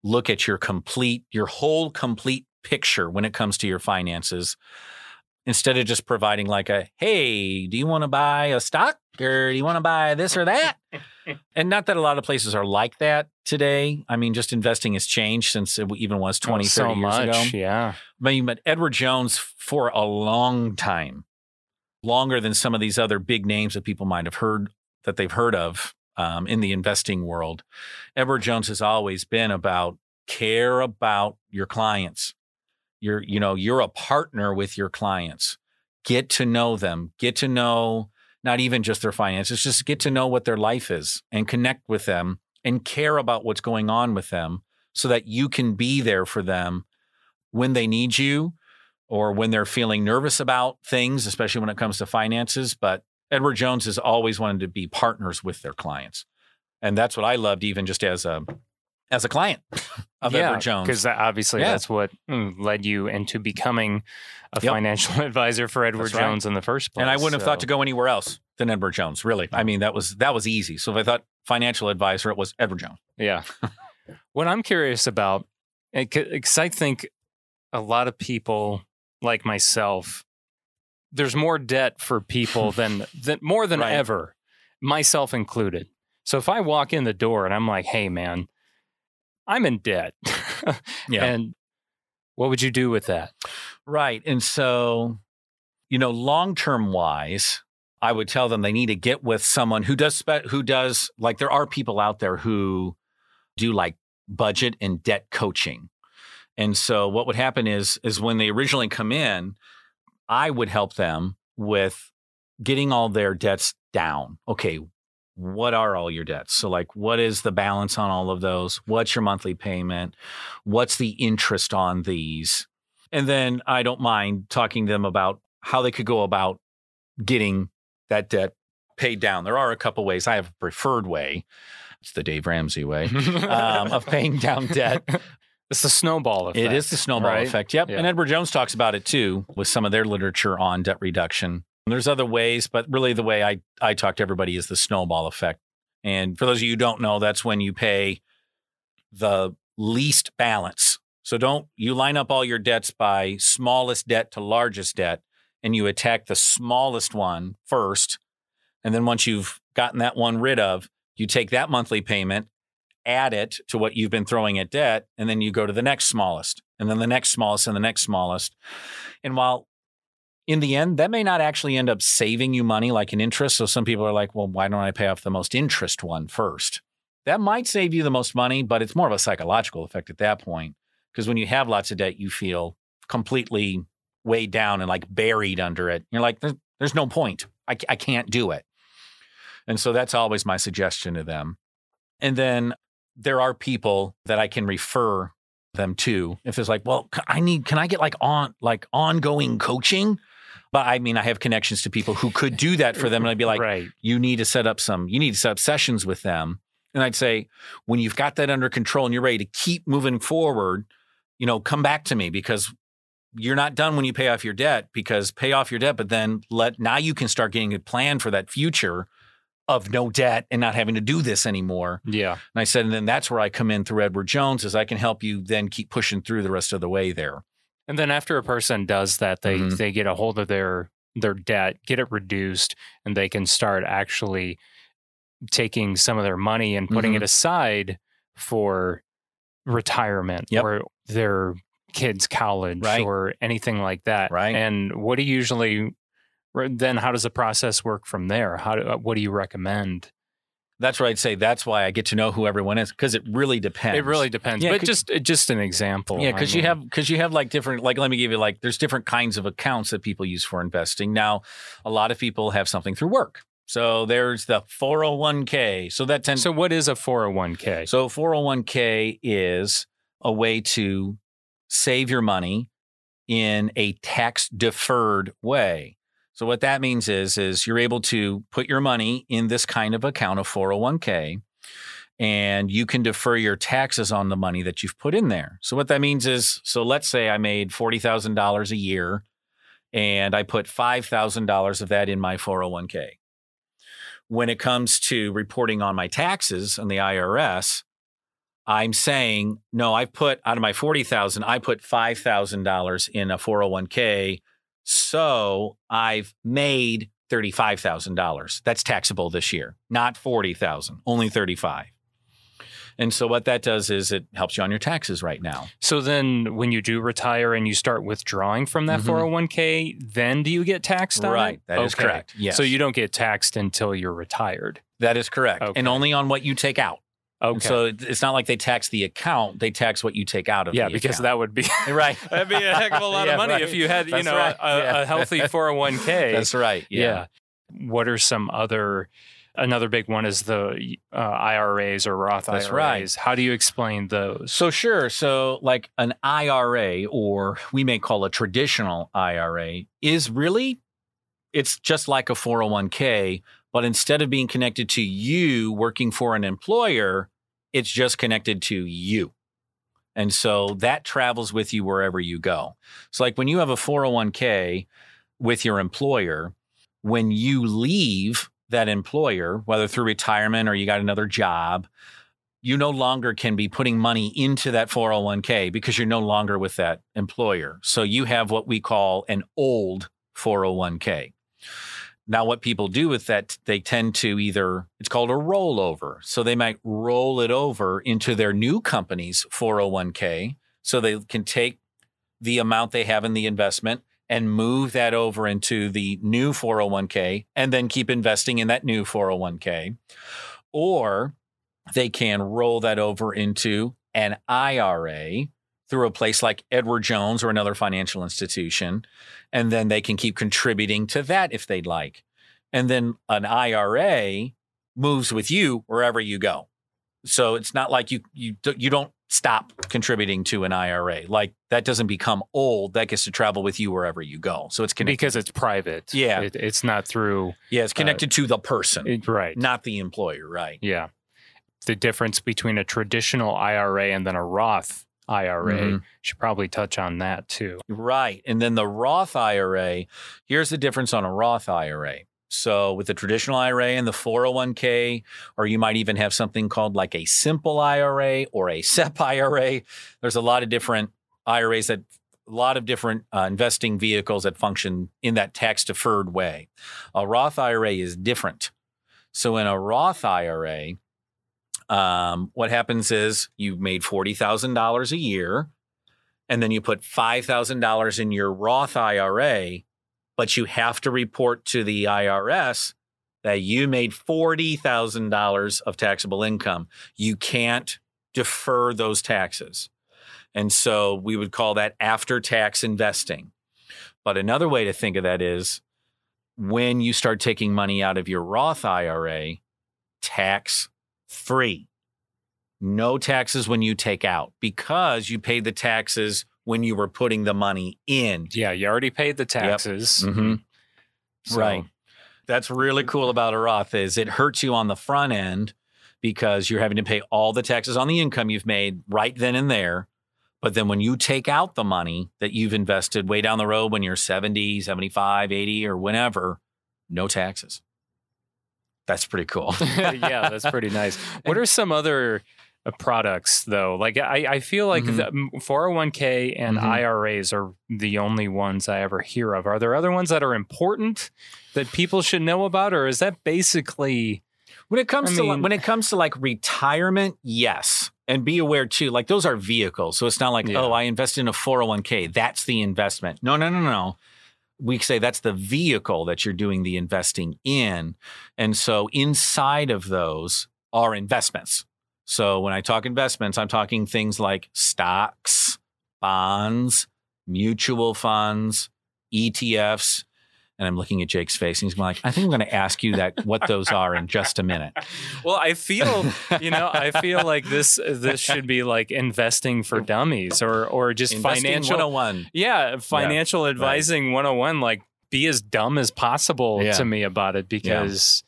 C: look at your complete, your whole complete picture when it comes to your finances. Instead of just providing like a, hey, do you want to buy a stock or do you want to buy this or that? and not that a lot of places are like that today. I mean, just investing has changed since it even was 20,
B: Oh,
C: 30
B: so
C: years
B: much,
C: ago.
B: yeah.
C: I mean, but Edward Jones for a long time, longer than some of these other big names that people might have heard that they've heard of um, in the investing world. Edward Jones has always been about care about your clients. You're, you know, you're a partner with your clients. Get to know them. Get to know not even just their finances, just get to know what their life is and connect with them and care about what's going on with them so that you can be there for them when they need you or when they're feeling nervous about things, especially when it comes to finances. But Edward Jones has always wanted to be partners with their clients. And that's what I loved even just as a as a client of
B: yeah,
C: Edward Jones.
B: Because obviously
C: Yeah.
B: that's what mm, led you into becoming a
C: Yep.
B: financial advisor for Edward
C: right.
B: Jones in the first place.
C: And I wouldn't have thought to go anywhere else than Edward Jones, really. I mean, that was that was easy. So if I thought financial advisor, it was Edward Jones.
B: Yeah. what I'm curious about, because I think a lot of people like myself, there's more debt for people than, than more than
C: Right.
B: ever, myself included. So if I walk in the door and I'm like, hey, man, I'm in debt.
C: Yeah.
B: And what would you do with that?
C: Right. And so, you know, long term wise, I would tell them they need to get with someone who does spe- who does like there are people out there who do like budget and debt coaching. And so what would happen is is when they originally come in, I would help them with getting all their debts down. Okay, what are all your debts? So like what is the balance on all of those? What's your monthly payment? What's the interest on these? And then I don't mind talking to them about how they could go about getting that debt paid down. There are a couple ways. I have a preferred way. It's the Dave Ramsey way um, of paying down debt.
B: It's the snowball effect.
C: It is the snowball
B: right?
C: effect. Yep.
B: Yeah.
C: And Edward Jones talks about it too with some of their literature on debt reduction. There's other ways, but really the way I, I talk to everybody is the snowball effect. And for those of you who don't know, that's when you pay the least balance. So don't you line up all your debts by smallest debt to largest debt and you attack the smallest one first. And then once you've gotten that one rid of, you take that monthly payment, add it to what you've been throwing at debt, and then you go to the next smallest, and then the next smallest, and the next smallest. And while in the end, that may not actually end up saving you money like an interest. So some people are like, well, why don't I pay off the most interest one first? That might save you the most money, but it's more of a psychological effect at that point. Because when you have lots of debt, you feel completely weighed down and like buried under it. You're like, there's, no point. I, I can't do it. And so that's always my suggestion to them. And then there are people that I can refer them to if it's like, well, I need, can I get like on, like ongoing coaching? But I mean, I have connections to people who could do that for them. And I'd be like,
B: right.
C: you need to set up some, you need to set up sessions with them. And I'd say, when you've got that under control and you're ready to keep moving forward, you know, come back to me because you're not done when you pay off your debt because pay off your debt, but then let, now you can start getting a plan for that future of no debt and not having to do this anymore.
B: Yeah.
C: And I said, and then that's where I come in through Edward Jones is I can help you then keep pushing through the rest of the way there.
B: And then after a person does that, they
C: Mhm.
B: they get a hold of their their debt, get it reduced, and they can start actually taking some of their money and putting
C: Mhm.
B: it aside for retirement
C: Yep.
B: or their kids' college
C: Right.
B: or anything like that.
C: Right.
B: And what do you usually then how does the process work from there? How do, uh, what do you recommend?
C: That's where I'd say that's why I get to know who everyone is because it really depends.
B: It really depends.
C: Yeah,
B: but just just an example.
C: Yeah,
B: I
C: because you have because you have like different like let me give you like there's different kinds of accounts that people use for investing. Now, a lot of people have something through work. So there's the 401k. So that tends
B: So what is a 401k?
C: so 401k is a way to save your money in a tax deferred way. So what that means is is you're able to put your money in this kind of account, a 401k, and you can defer your taxes on the money that you've put in there. So what that means is so let's say I made $40,000 a year and I put $5,000 of that in my 401k. When it comes to reporting on my taxes on the IRS, I'm saying, no, I put out of my 40,000, I put $5,000 in a 401k So I've made $35,000. That's taxable this year, not 40,000, only 35. And so what that does is it helps you on your taxes right now.
B: So then when you do retire and you start withdrawing from that
C: Mhm.
B: 401k, then do you get taxed on
C: Right,
B: it?
C: that is correct, yes.
B: So you don't get taxed until you're retired.
C: That is correct.
B: Okay.
C: And only on what you take out.
B: Okay.
C: So it's not like they tax the account, they tax what you take out of
B: it.
C: yeah,
B: because
C: account.
B: that would be
C: right.
B: that'd be a heck of a lot
C: Yeah,
B: of money
C: right.
B: if you had, you know,
C: right.
B: a,
C: Yeah.
B: a healthy 401k.
C: That's right.
B: yeah. What are some other another big one is the uh, IRAs or Roth
C: That's
B: IRAs.
C: right.
B: How do you explain those?
C: So sure. So like an IRA or we may call a traditional IRA is really it's just like a 401k, but instead of being connected to you working for an employer, it's just connected to you. And so that travels with you wherever you go. So like when you have a 401k with your employer, when you leave that employer, whether through retirement or you got another job, you no longer can be putting money into that 401k because you're no longer with that employer. So you have what we call an old 401k. Now, what people do with that, they tend to either, it's called a rollover. So they might roll it over into their new company's 401k. So they can take the amount they have in the investment and move that over into the new 401k and then keep investing in that new 401k. Or they can roll that over into an IRA through a place like Edward Jones or another financial institution. And then they can keep contributing to that if they'd like. And then an IRA moves with you wherever you go. So it's not like you you you don't stop contributing to an IRA. Like that doesn't become old. That gets to travel with you wherever you go. So it's connected.
B: because it's private.
C: Yeah.
B: It, it's not through
C: yeah, it's uh, connected to the person,
B: it- right.
C: not the employer. Right.
B: Yeah. The difference between a traditional IRA and then a Roth IRA.
C: Mhm.
B: Should probably touch on that too.
C: Right. And then the Roth IRA, here's the difference on a Roth IRA. So with the traditional IRA and the 401k, or you might even have something called like a simple IRA or a SEP IRA. There's a lot of different IRAs that a lot of different uh, investing vehicles that function in that tax deferred way. A Roth IRA is different. So in a Roth IRA, um, what happens is you made $40,000 a year and then you put $5,000 in your Roth IRA, but you have to report to the IRS that you made $40,000 of taxable income. You can't defer those taxes. And so we would call that after tax investing. But another way to think of that is when you start taking money out of your Roth IRA, tax free. No taxes when you take out because you paid the taxes when you were putting the money in.
B: Yeah, you already paid the taxes.
C: Mhm.
B: So-
C: Right. That's really cool about a Roth is it hurts you on the front end because you're having to pay all the taxes on the income you've made right then and there. But then when you take out the money that you've invested way down the road when you're 70, 75, 80 or whenever, no taxes. That's pretty cool.
B: yeah, that's pretty nice. What are some other uh, products though? Like I, I feel like
C: Mhm.
B: mm, 401k and
C: Mhm.
B: IRAs are the only ones I ever hear of. Are there other ones that are important that people should know about, or is that basically
C: When it comes
B: I
C: to like,
B: mean-
C: when it comes to like retirement, yes. And be aware too, like those are vehicles. So it's not like,
B: Yeah.
C: oh, I invest in a 401k. That's the investment. No, no, no, no. We say that's the vehicle that you're doing the investing in. And so inside of those are investments. So when I talk investments, I'm talking things like stocks, bonds, mutual funds, ETFs. And I'm looking at Jake's face and he's like, I think I'm going to ask you that what those are in just a minute.
B: Well, I feel, you know, I feel like this this should be like investing for dummies or or just
C: Investing
B: financial
C: 101.
B: Yeah, financial advising 101 like be as dumb as possible
C: Yeah.
B: to me about it because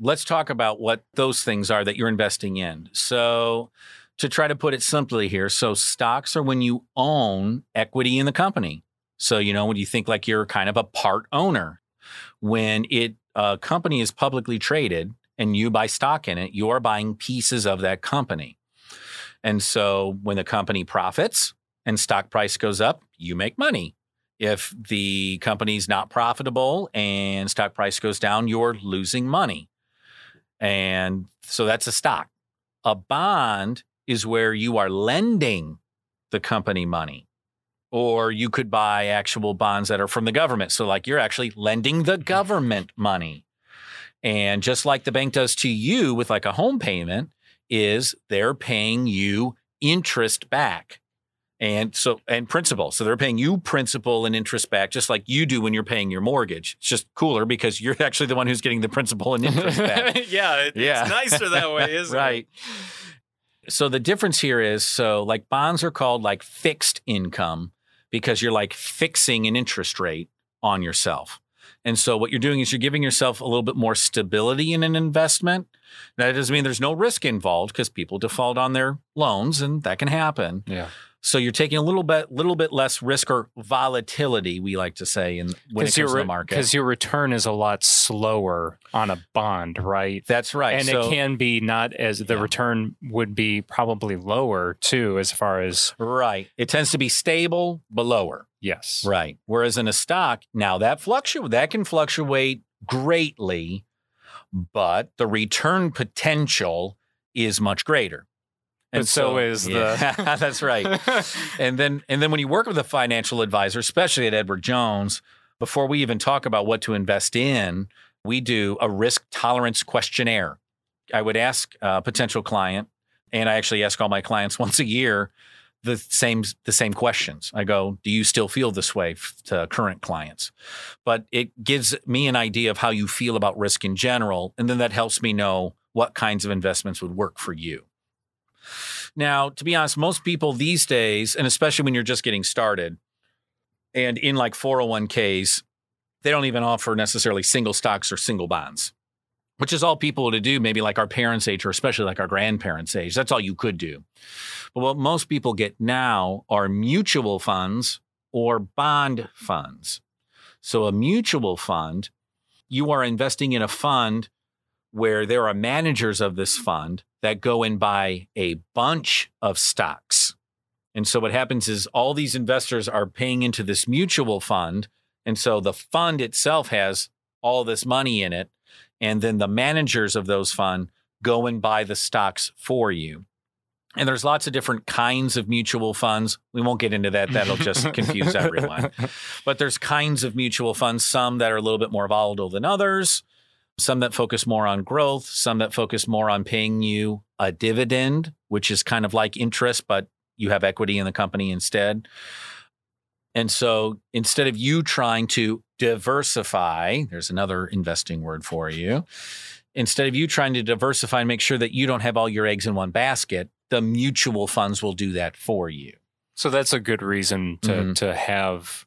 C: Let's talk about what those things are that you're investing in. So, to try to put it simply here, so stocks are when you own equity in the company. So, you know, when you think like you're kind of a part owner, when it a company is publicly traded and you buy stock in it, you're buying pieces of that company. And so when the company profits and stock price goes up, you make money. If the company's not profitable and stock price goes down, you're losing money. And so that's a stock. A bond is where you are lending the company money. Or you could buy actual bonds that are from the government. So, like you're actually lending the mm-hmm. government money. And just like the bank does to you with like a home payment, is they're paying you interest back. And so, and principal. So they're paying you principal and interest back, just like you do when you're paying your mortgage. It's just cooler because you're actually the one who's getting the principal and interest back.
B: yeah, it-
C: Yeah.
B: it's nicer that way, isn't
C: right. So the difference here is so like bonds are called like fixed income because you're like fixing an interest rate on yourself. And so what you're doing is you're giving yourself a little bit more stability in an investment. That doesn't mean there's no risk involved because people default on their loans and that can happen.
B: Yeah.
C: So you're taking a little bit little bit less risk or volatility, we like to say, in when it comes to the market.
B: 'cause your return is a lot slower on a bond, right?
C: That's right.
B: and
C: So-
B: it can be not as the
C: Yeah.
B: return would be probably lower too, as far as
C: right. It tends to be stable but lower.
B: yes,
C: Right. Whereas in a stock, now that fluctuate that can fluctuate greatly, but the return potential is much greater.
B: But so is the-
C: that's right. And then and then when you work with a financial advisor, especially at Edward Jones, before we even talk about what to invest in, we do a risk tolerance questionnaire. I would ask a potential client, and I actually ask all my clients once a year the same the same questions. I go, "Do you still feel this way?" to current clients, but it gives me an idea of how you feel about risk in general, and then that helps me know what kinds of investments would work for you. Now, to be honest, most people these days, and especially when you're just getting started, and in like 401ks, they don't even offer necessarily single stocks or single bonds, which is all people to do, maybe like our parents' age or especially like our grandparents' age. That's all you could do. But what most people get now are mutual funds or bond funds. So, a mutual fund, you are investing in a fund where there are managers of this fund that go and buy a bunch of stocks. And so what happens is all these investors are paying into this mutual fund. And so the fund itself has all this money in it. And then the managers of those fund go and buy the stocks for you. And there's lots of different kinds of mutual funds. We won't get into that. That'll just confuse everyone. But there's kinds of mutual funds, some that are a little bit more volatile than others some that focus more on growth, some that focus more on paying you a dividend, which is kind of like interest, but you have equity in the company instead. And so instead of you trying to diversify, there's another investing word for you. Instead of you trying to diversify and make sure that you don't have all your eggs in one basket, the mutual funds will do that for you.
B: So that's a good reason to
C: Mhm.
B: to have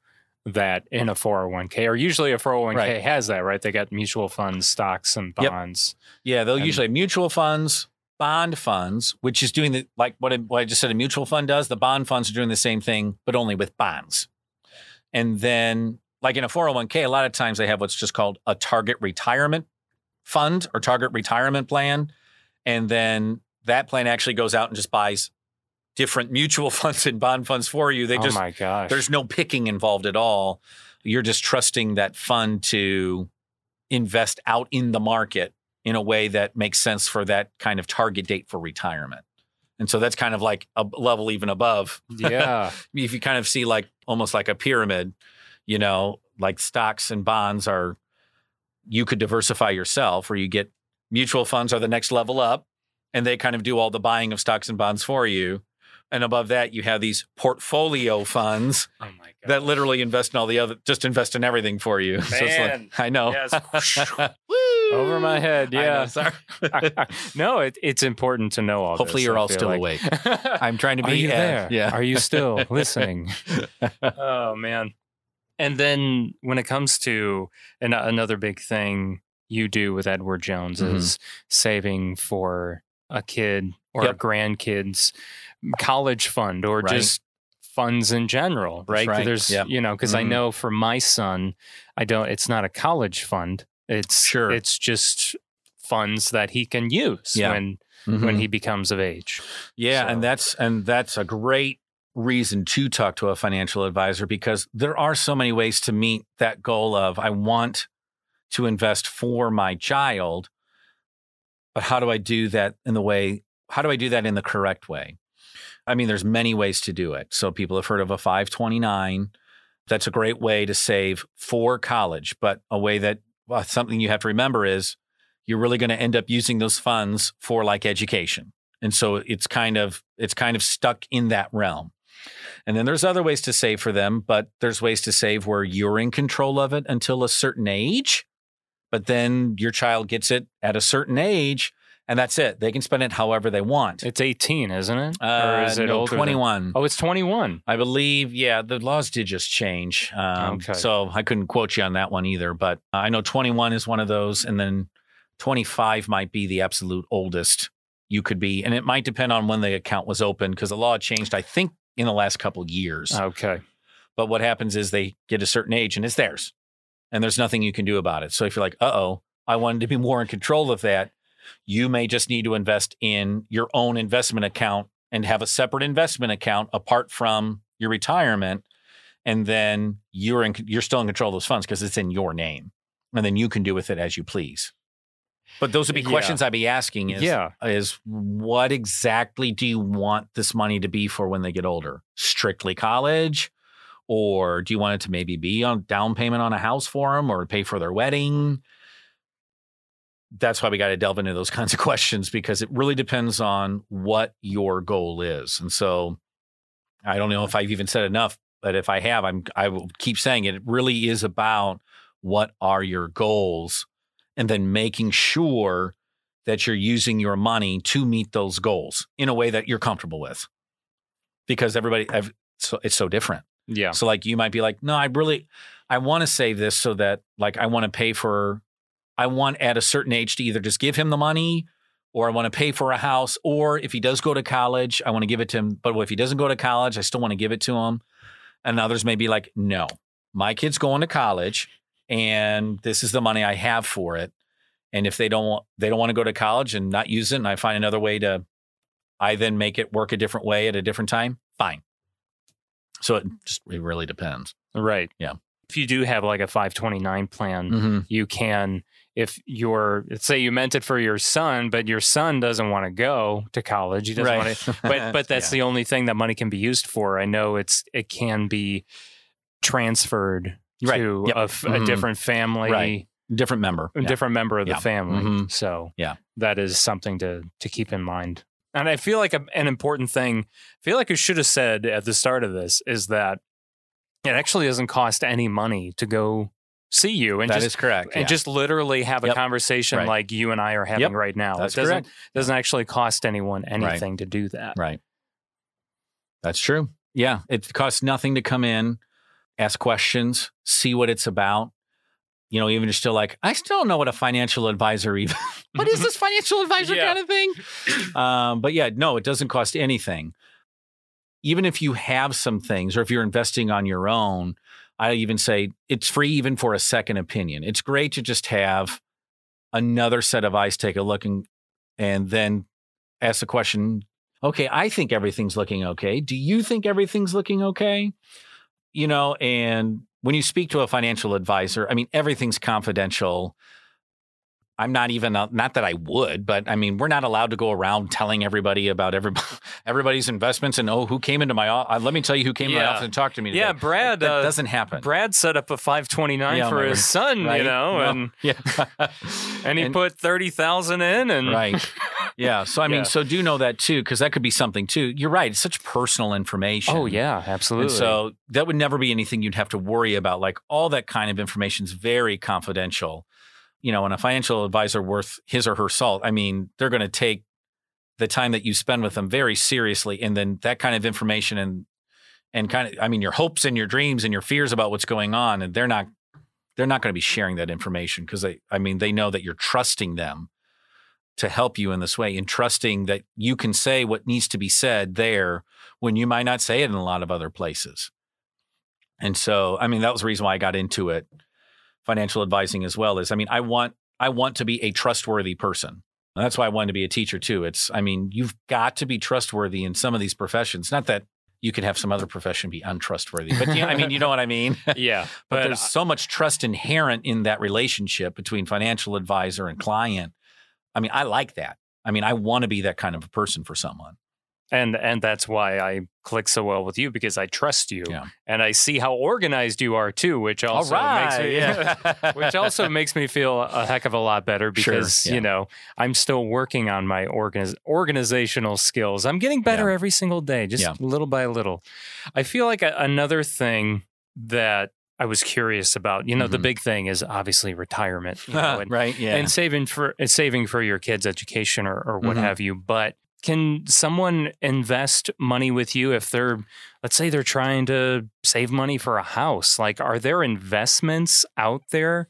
B: that in a 401k or usually a 401k
C: Right.
B: has that right they got mutual funds stocks and
C: Yep.
B: bonds
C: Yeah, they'll
B: And-
C: usually have mutual funds, bond funds, which is doing the like what I, what I just said a mutual fund does. The bond funds are doing the same thing, but only with bonds. And then, like in a 401k, a lot of times they have what's just called a target retirement fund or target retirement plan. And then that plan actually goes out and just buys different mutual funds and bond funds for you. They
B: oh
C: just
B: my gosh
C: there's no picking involved at all. You're just trusting that fund to invest out in the market in a way that makes sense for that kind of target date for retirement. And so that's kind of like a level even above.
B: yeah
C: If you kind of see like almost like a pyramid, you know, like stocks and bonds are, you could diversify yourself or you get mutual funds are the next level up and they kind of do all the buying of stocks and bonds for you. And above that, you have these portfolio funds
B: oh my
C: that literally invest in all the other, just invest in everything for you. So it's like-
B: Man.
C: I know.
B: Yes. Over my head
C: I know,
B: yeah
C: sorry.
B: no it, it's important to know all
C: Hopefully
B: this,
C: you're
B: I
C: all still
B: like.
C: awake. I'm trying to be
B: Are you
C: uh,
B: there?
C: Yeah.
B: Are you still listening? oh man. And then when it comes to an, another big thing you do with Edward Jones
C: Mhm.
B: is saving for a kid or
C: Yep.
B: a grandkid's college fund or
C: Right.
B: just funds in general, right?
C: right.
B: There's
C: Yep.
B: you know because I
C: Mhm.
B: know for my son, I don't. It's not a college fund. It's
C: Sure.
B: It's just funds that he can use
C: Yeah.
B: when
C: Mhm.
B: when he becomes of age.
C: Yeah, and that's and that's a great reason to talk to a financial advisor because there are so many ways to meet that goal of I want to invest for my child, but how do I do that in the way, how do I do that in the correct way? I mean, there's many ways to do it. So people have heard of a 529. That's a great way to save for college, but a way that well, something you have to remember is you're really going to end up using those funds for like education. And so it's kind of it's kind of stuck in that realm. And then there's other ways to save for them, but there's ways to save where you're in control of it until a certain age. But then your child gets it at a certain age, and that's it. They can spend it however they want.
B: It's 18, isn't it?
C: Uh,
B: or is it
C: no,
B: older than-
C: 21.
B: Oh, it's 21.
C: I believe, yeah, the laws did just change. Um,
B: Okay.
C: So I couldn't quote you on that one either, but I know 21 is one of those, and then 25 might be the absolute oldest you could be. And it might depend on when the account was opened because the law changed, I think, in the last couple of years.
B: Okay.
C: But what happens is they get a certain age and it's theirs, and there's nothing you can do about it. So if you're like, uh oh, I wanted to be more in control of that, you may just need to invest in your own investment account and have a separate investment account apart from your retirement. And then you're in, you're still in control of those funds because it's in your name, and then you can do with it as you please. But those would be
B: Yeah.
C: questions I'd be asking. Is,
B: Yeah.
C: is what exactly do you want this money to be for when they get older? Strictly college? Or do you want it to maybe be on down payment on a house for them or pay for their wedding? That's why we got to delve into those kinds of questions because it really depends on what your goal is. And so I don't know if I've even said enough, but if I have, I'm I will keep saying it. It really is about what are your goals and then making sure that you're using your money to meet those goals in a way that you're comfortable with. Because everybody, I've, so it's so different.
B: Yeah.
C: So like you might be like, no, I really, I want to save this so that like I want to pay for, I want at a certain age to either just give him the money or I want to pay for a house. Or if he does go to college, I want to give it to him. But if he doesn't go to college, I still want to give it to him. And others may be like, no, my kid's going to college and this is the money I have for it. And if they don't want, they don't want to go to college and not use it, and I find another way to, I then make it work a different way at a different time. Fine. So it just it really depends.
B: Right.
C: Yeah.
B: If you do have like a 529 plan,
C: Mm-hmm.
B: you can if you're let's say you meant it for your son but your son doesn't want to go to college he doesn't want to but but that's the only thing that money can be used for i know it's it can be transferred
C: Right.
B: to
C: Yep.
B: a, f- a different family
C: Right. different member.
B: a
C: Yeah.
B: different member of the
C: Yeah.
B: family
C: Mhm.
B: so
C: Yeah.
B: that is something to to keep in mind and i feel like a, an important thing i feel like i should have said at the start of this is that it actually doesn't cost any money to go see you and
C: That
B: just
C: is correct.
B: and
C: yeah.
B: just literally have a conversation
C: Right.
B: like you and I are having
C: Yep.
B: right now.
C: That's
B: it doesn't
C: correct.
B: doesn't actually cost anyone anything to do that.
C: Right. That's true. Yeah. It costs nothing to come in, ask questions, see what it's about. You know, even you're still like, I still don't know what a financial advisor even. what is this financial advisor
B: Yeah.
C: kind of thing? Um, but yeah, no, it doesn't cost anything. Even if you have some things, or if you're investing on your own, I even say it's free even for a second opinion. It's great to just have another set of eyes take a look and and then ask the question, okay, I think everything's looking okay. Do you think everything's looking okay? You know, and when you speak to a financial advisor, I mean, everything's confidential. I'm not even not that I would, but I mean, we're not allowed to go around telling everybody about everybody, everybody's investments and oh, who came into my office. Let me tell you who came to my office and talked to me. Today. Yeah.
B: Brad.
C: that
B: uh,
C: doesn't happen.
B: Brad set up a 529
C: Yeah,
B: for his son,
C: right?
B: you know,
C: No.
B: and
C: yeah,
B: and he
C: And-
B: put thirty thousand in, and
C: right. Yeah. So I mean,
B: Yeah.
C: so do know that too, because that could be something too. You're right. It's such personal information.
B: Oh yeah, absolutely.
C: And so that would never be anything you'd have to worry about. Like all that kind of information is very confidential. You know, and a financial advisor worth his or her salt, I mean, they're going to take the time that you spend with them very seriously. And then that kind of information and, and kind of, I mean, your hopes and your dreams and your fears about what's going on, and they're not, they're not going to be sharing that information because they, I mean, they know that you're trusting them to help you in this way and trusting that you can say what needs to be said there when you might not say it in a lot of other places. And so, I mean, that was the reason why I got into it, financial advising as well. Is I mean, I want I want to be a trustworthy person. And that's why I wanted to be a teacher too. It's I mean, you've got to be trustworthy in some of these professions. Not that you could have some other profession be untrustworthy. But yeah, I mean, you know what I mean?
B: yeah,
C: but,
B: but,
C: there's so much trust inherent in that relationship between financial advisor and client. I mean, I like that. I mean, I want to be that kind of a person for someone.
B: And and that's why I click so well with you because I trust you,
C: Yeah.
B: and I see how organized you are too, which also makes me
C: yeah.
B: which also makes me feel a heck of a lot better
C: Sure,
B: because
C: yeah.
B: you know I'm still working on my organiz- organizational skills. I'm getting better every single day, just little by little. I feel like a- another thing that I was curious about, you know, the
C: Mhm.
B: big thing is obviously retirement, you know, and,
C: right? Yeah.
B: and saving for and saving for your kids' education or, or what
C: Mhm.
B: have you. But can someone invest money with you if they're, let's say, they're trying to save money for a house? Like, are there investments out there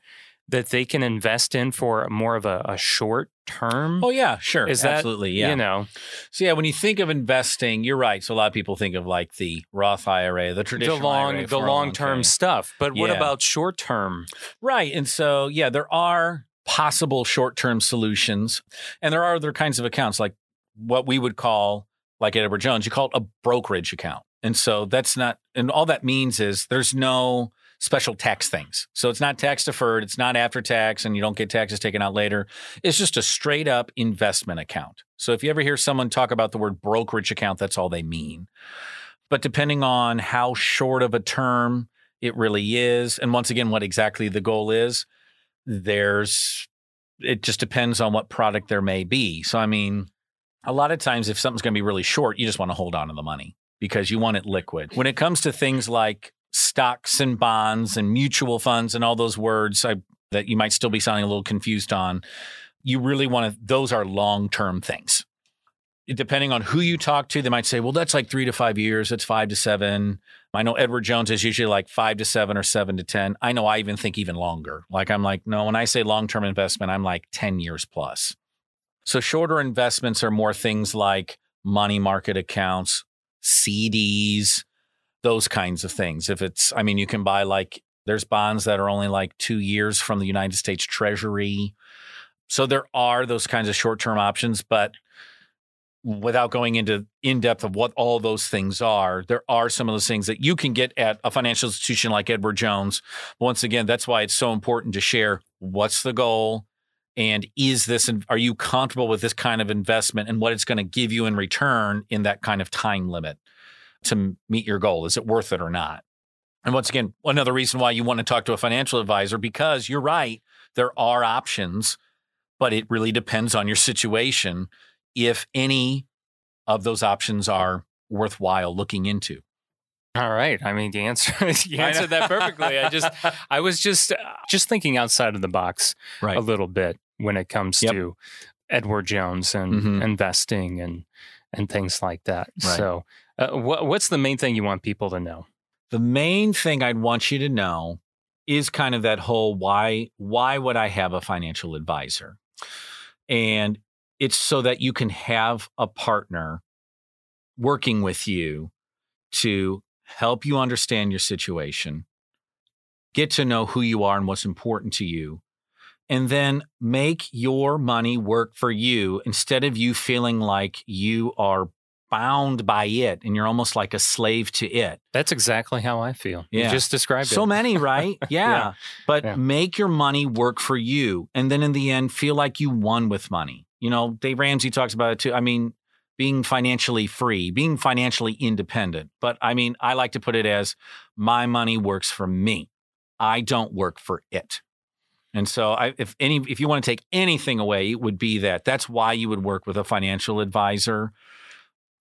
B: that they can invest in for more of a, a short term?
C: oh yeah, sure.
B: Is that,
C: Absolutely. Yeah.
B: You know,
C: So yeah, when you think of investing, you're right. So a lot of people think of like the Roth IRA, the traditional the
B: long,
C: IRA,
B: the long term stuff. But what about short term?
C: Right. And so, yeah, there are possible short term solutions. And there are other kinds of accounts, like what we would call, like at Edward Jones, you call it a brokerage account. And so that's not, and all that means is there's no special tax things. So it's not tax deferred, it's not after tax, and you don't get taxes taken out later. It's just a straight up investment account. So if you ever hear someone talk about the word brokerage account, that's all they mean. But depending on how short of a term it really is, and once again, what exactly the goal is, there's it just depends on what product there may be. So I mean, a lot of times if something's going to be really short, you just want to hold on to the money because you want it liquid. When it comes to things like stocks and bonds and mutual funds and all those words I, that you might still be sounding a little confused on, you really want to those are long-term things. Depending on who you talk to, they might say, "Well, that's like 3 to 5 years, it's 5 to 7." I know Edward Jones is usually like 5 to 7 or 7 to 10. I know I even think even longer. Like I'm like, "No, when I say long-term investment, I'm like 10 years plus." So shorter investments are more things like money market accounts, CDs, those kinds of things. If it's, I mean, you can buy like, there's bonds that are only like two years from the United States Treasury. So there are those kinds of short term options, but without going into in depth of what all those things are, there are some of those things that you can get at a financial institution like Edward Jones. Once again, that's why it's so important to share what's the goal and is this are you comfortable with this kind of investment and what it's going to give you in return in that kind of time limit to meet your goal? Is it worth it or not? And once again, another reason why you want to talk to a financial advisor because you're right, there are options, but it really depends on your situation if any of those options are worthwhile looking into.
B: All right. I mean, the answer you
C: I know.
B: answered that perfectly. I just I was just uh, just thinking outside of the box
C: Right.
B: a little bit when it comes
C: Yep.
B: to Edward Jones and
C: Mhm.
B: investing and and things like that.
C: Right.
B: So, uh, what what's the main thing you want people to know?
C: the main thing I'd want you to know is kind of that whole why why would I have a financial advisor? And it's so that you can have a partner working with you to help you understand your situation, get to know who you are and what's important to you, and then make your money work for you instead of you feeling like you are bound by it and you're almost like a slave to it.
B: That's exactly how I feel.
C: Yeah.
B: You just described
C: So
B: it.
C: So many, right? Yeah.
B: Yeah.
C: But
B: Yeah.
C: make your money work for you. And then in the end, feel like you won with money. You know, Dave Ramsey talks about it too. I mean, being financially free, being financially independent. But I mean, I like to put it as my money works for me. I don't work for it. And so I, if any if you want to take anything away, it would be that. That's why you would work with a financial advisor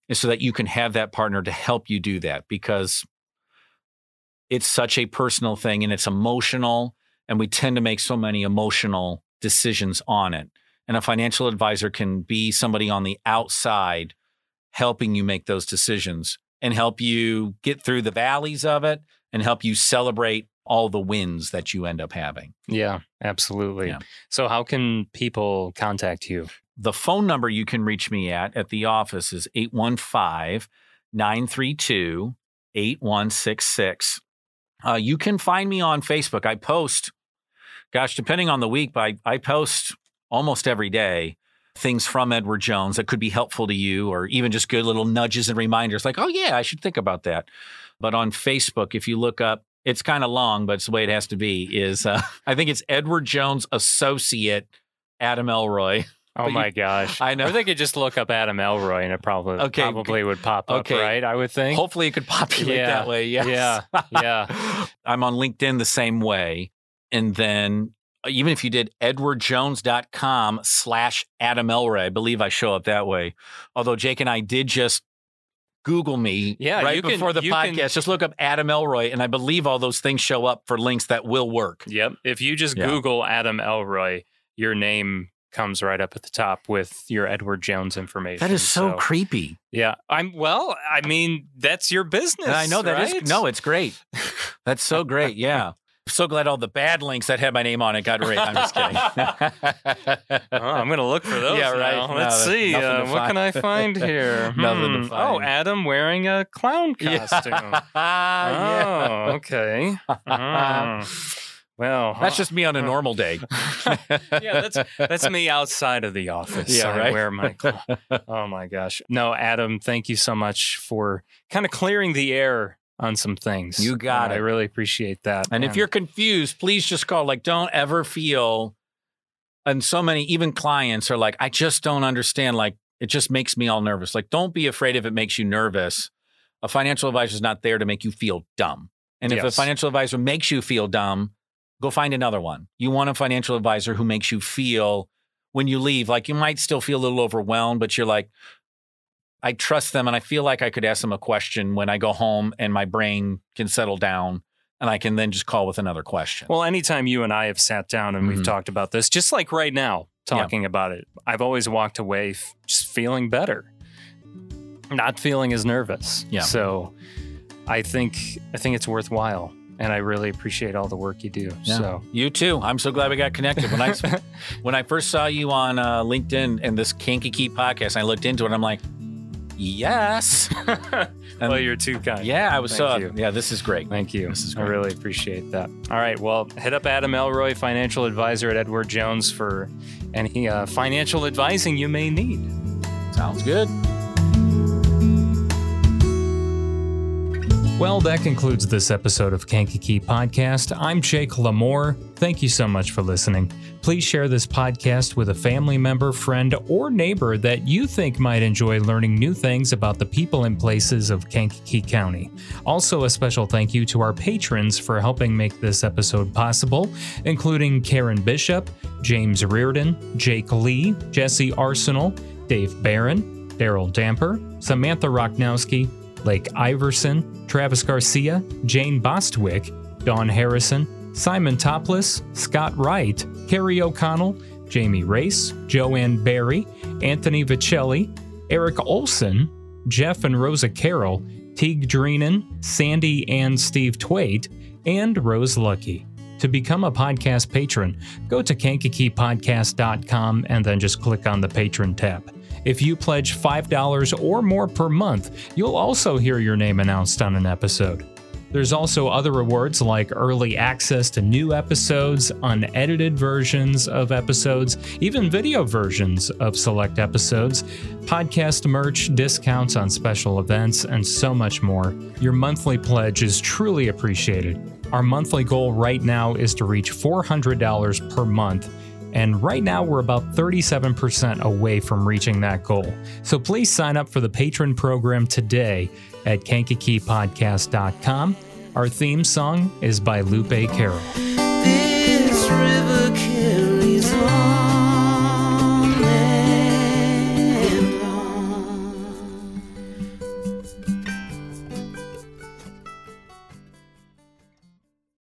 C: is so that you can have that partner to help you do that because it's such a personal thing and it's emotional and we tend to make so many emotional decisions on it and a financial advisor can be somebody on the outside helping you make those decisions and help you get through the valleys of it and help you celebrate all the wins that you end up having
B: Yeah, absolutely.
C: Yeah.
B: So, how can people contact you?
C: the phone number you can reach me at at the office is 815 932 8166. Uh, You can find me on Facebook. I post, gosh, depending on the week, but I, I post almost every day things from Edward Jones that could be helpful to you, or even just good little nudges and reminders like, oh, yeah, I should think about that. But on Facebook, if you look up, it's kind of long, but it's the way it has to be, is uh, I think it's Edward Jones Associate Adam Elroy.
B: Oh
C: But you-
B: my gosh.
C: I know.
B: Or they could just look up Adam Elroy and it probably
C: Okay,
B: probably would pop up,
C: okay.
B: right? I would think.
C: Hopefully it could populate
B: Yeah,
C: that way. Yes.
B: yeah, yeah.
C: I'm on LinkedIn the same way. And then uh, even if you did edwardjones.com slash Adam Elroy, I believe I show up that way. Although Jake and I did just Google me
B: Yeah,
C: right
B: you can-
C: before the podcast.
B: can-
C: Just look up Adam Elroy, and I believe all those things show up for links that will work.
B: Yep. If you just
C: Yeah.
B: Google Adam Elroy, your name comes right up at the top with your Edward Jones information.
C: That is so, creepy.
B: Yeah. I'm well, I mean, that's your business.
C: And I know that is
B: right?
C: no, it's great. That's so great. Yeah. So glad all the bad links that had my name on it got rid. I'm just kidding.
B: Oh, I'm gonna look for those.
C: Yeah, right.
B: now. Let's
C: there's
B: see. Uh, what can I find here?
C: Nothing to
B: Hmm.
C: find.
B: Oh, Adam wearing a clown
C: Yeah.
B: costume.
C: yeah.
B: Oh, okay. Mm. Well,
C: That's just me on a normal day.
B: yeah, that's that's me outside of the office.
C: Yeah,
B: I
C: right.
B: wear my cl- oh my gosh. No, Adam, thank you so much for kind of clearing the air on some things.
C: You uh, got
B: And I really appreciate that.
C: And if you're confused, please just call. Like, don't ever feel. And so many, even clients are like, I just don't understand. Like, it just makes me all nervous. Like, don't be afraid if it makes you nervous. A financial advisor is not there to make you feel dumb. And if a financial advisor makes you feel dumb, go find another one. You want a financial advisor who makes you feel when you leave, like you might still feel a little overwhelmed, but you're like, I trust them and I feel like I could ask them a question when I go home and my brain can settle down and I can then just call with another question.
B: well, anytime you and I have sat down and we've
C: Mhm.
B: talked about this, just like right now,
C: Yeah.
B: talking about it, I've always walked away f- just feeling better, not feeling as nervous.
C: Yeah.
B: So, I think I think it's worthwhile, and I really appreciate all the work you do.
C: Yeah.
B: So.
C: You too. I'm so glad we got connected. When I when I first saw you on uh, LinkedIn and this Kankakee podcast, I looked into it. I'm like, yes.
B: Well, you're too kind.
C: yeah, I was
B: Thank
C: so
B: you.
C: yeah. This is great.
B: Thank you.
C: This is
B: I
C: great.
B: really appreciate that. All right. Well, hit up Adam Elroy, financial advisor at Edward Jones, for any uh, financial advising you may need.
C: Sounds good.
B: Well, that concludes this episode of Kankakee Podcast. I'm Jake Lamore. Thank you so much for listening. Please share this podcast with a family member, friend, or neighbor that you think might enjoy learning new things about the people and places of Kankakee County. Also, a special thank you to our patrons for helping make this episode possible, including Karen Bishop, James Reardon, Jake Lee, Jesse Arsenal, Dave Barron, Daryl Damper, Samantha Rocknowski, Blake Iverson, Travis Garcia, Jane Bostwick, Don Harrison, Simon Topless, Scott Wright, Carrie O'Connell, Jamie Race, Joanne Barry, Anthony Vicelli, Eric Olson, Jeff and Rosa Carroll, Teague Dreenan, Sandy and Steve Twait, and Rose Lucky. To become a podcast patron, go to kankakeepodcast.com and then just click on the patron tab. If you pledge $5 or more per month, you'll also hear your name announced on an episode. There's also other rewards like early access to new episodes, unedited versions of episodes, even video versions of select episodes, podcast merch, discounts on special events, and so much more. Your monthly pledge is truly appreciated. Our monthly goal right now is to reach $400 per month. And right now, we're about 37% away from reaching that goal. So please sign up for the patron program today at kankakeepodcast.com. Our theme song is by Lupe Carroll.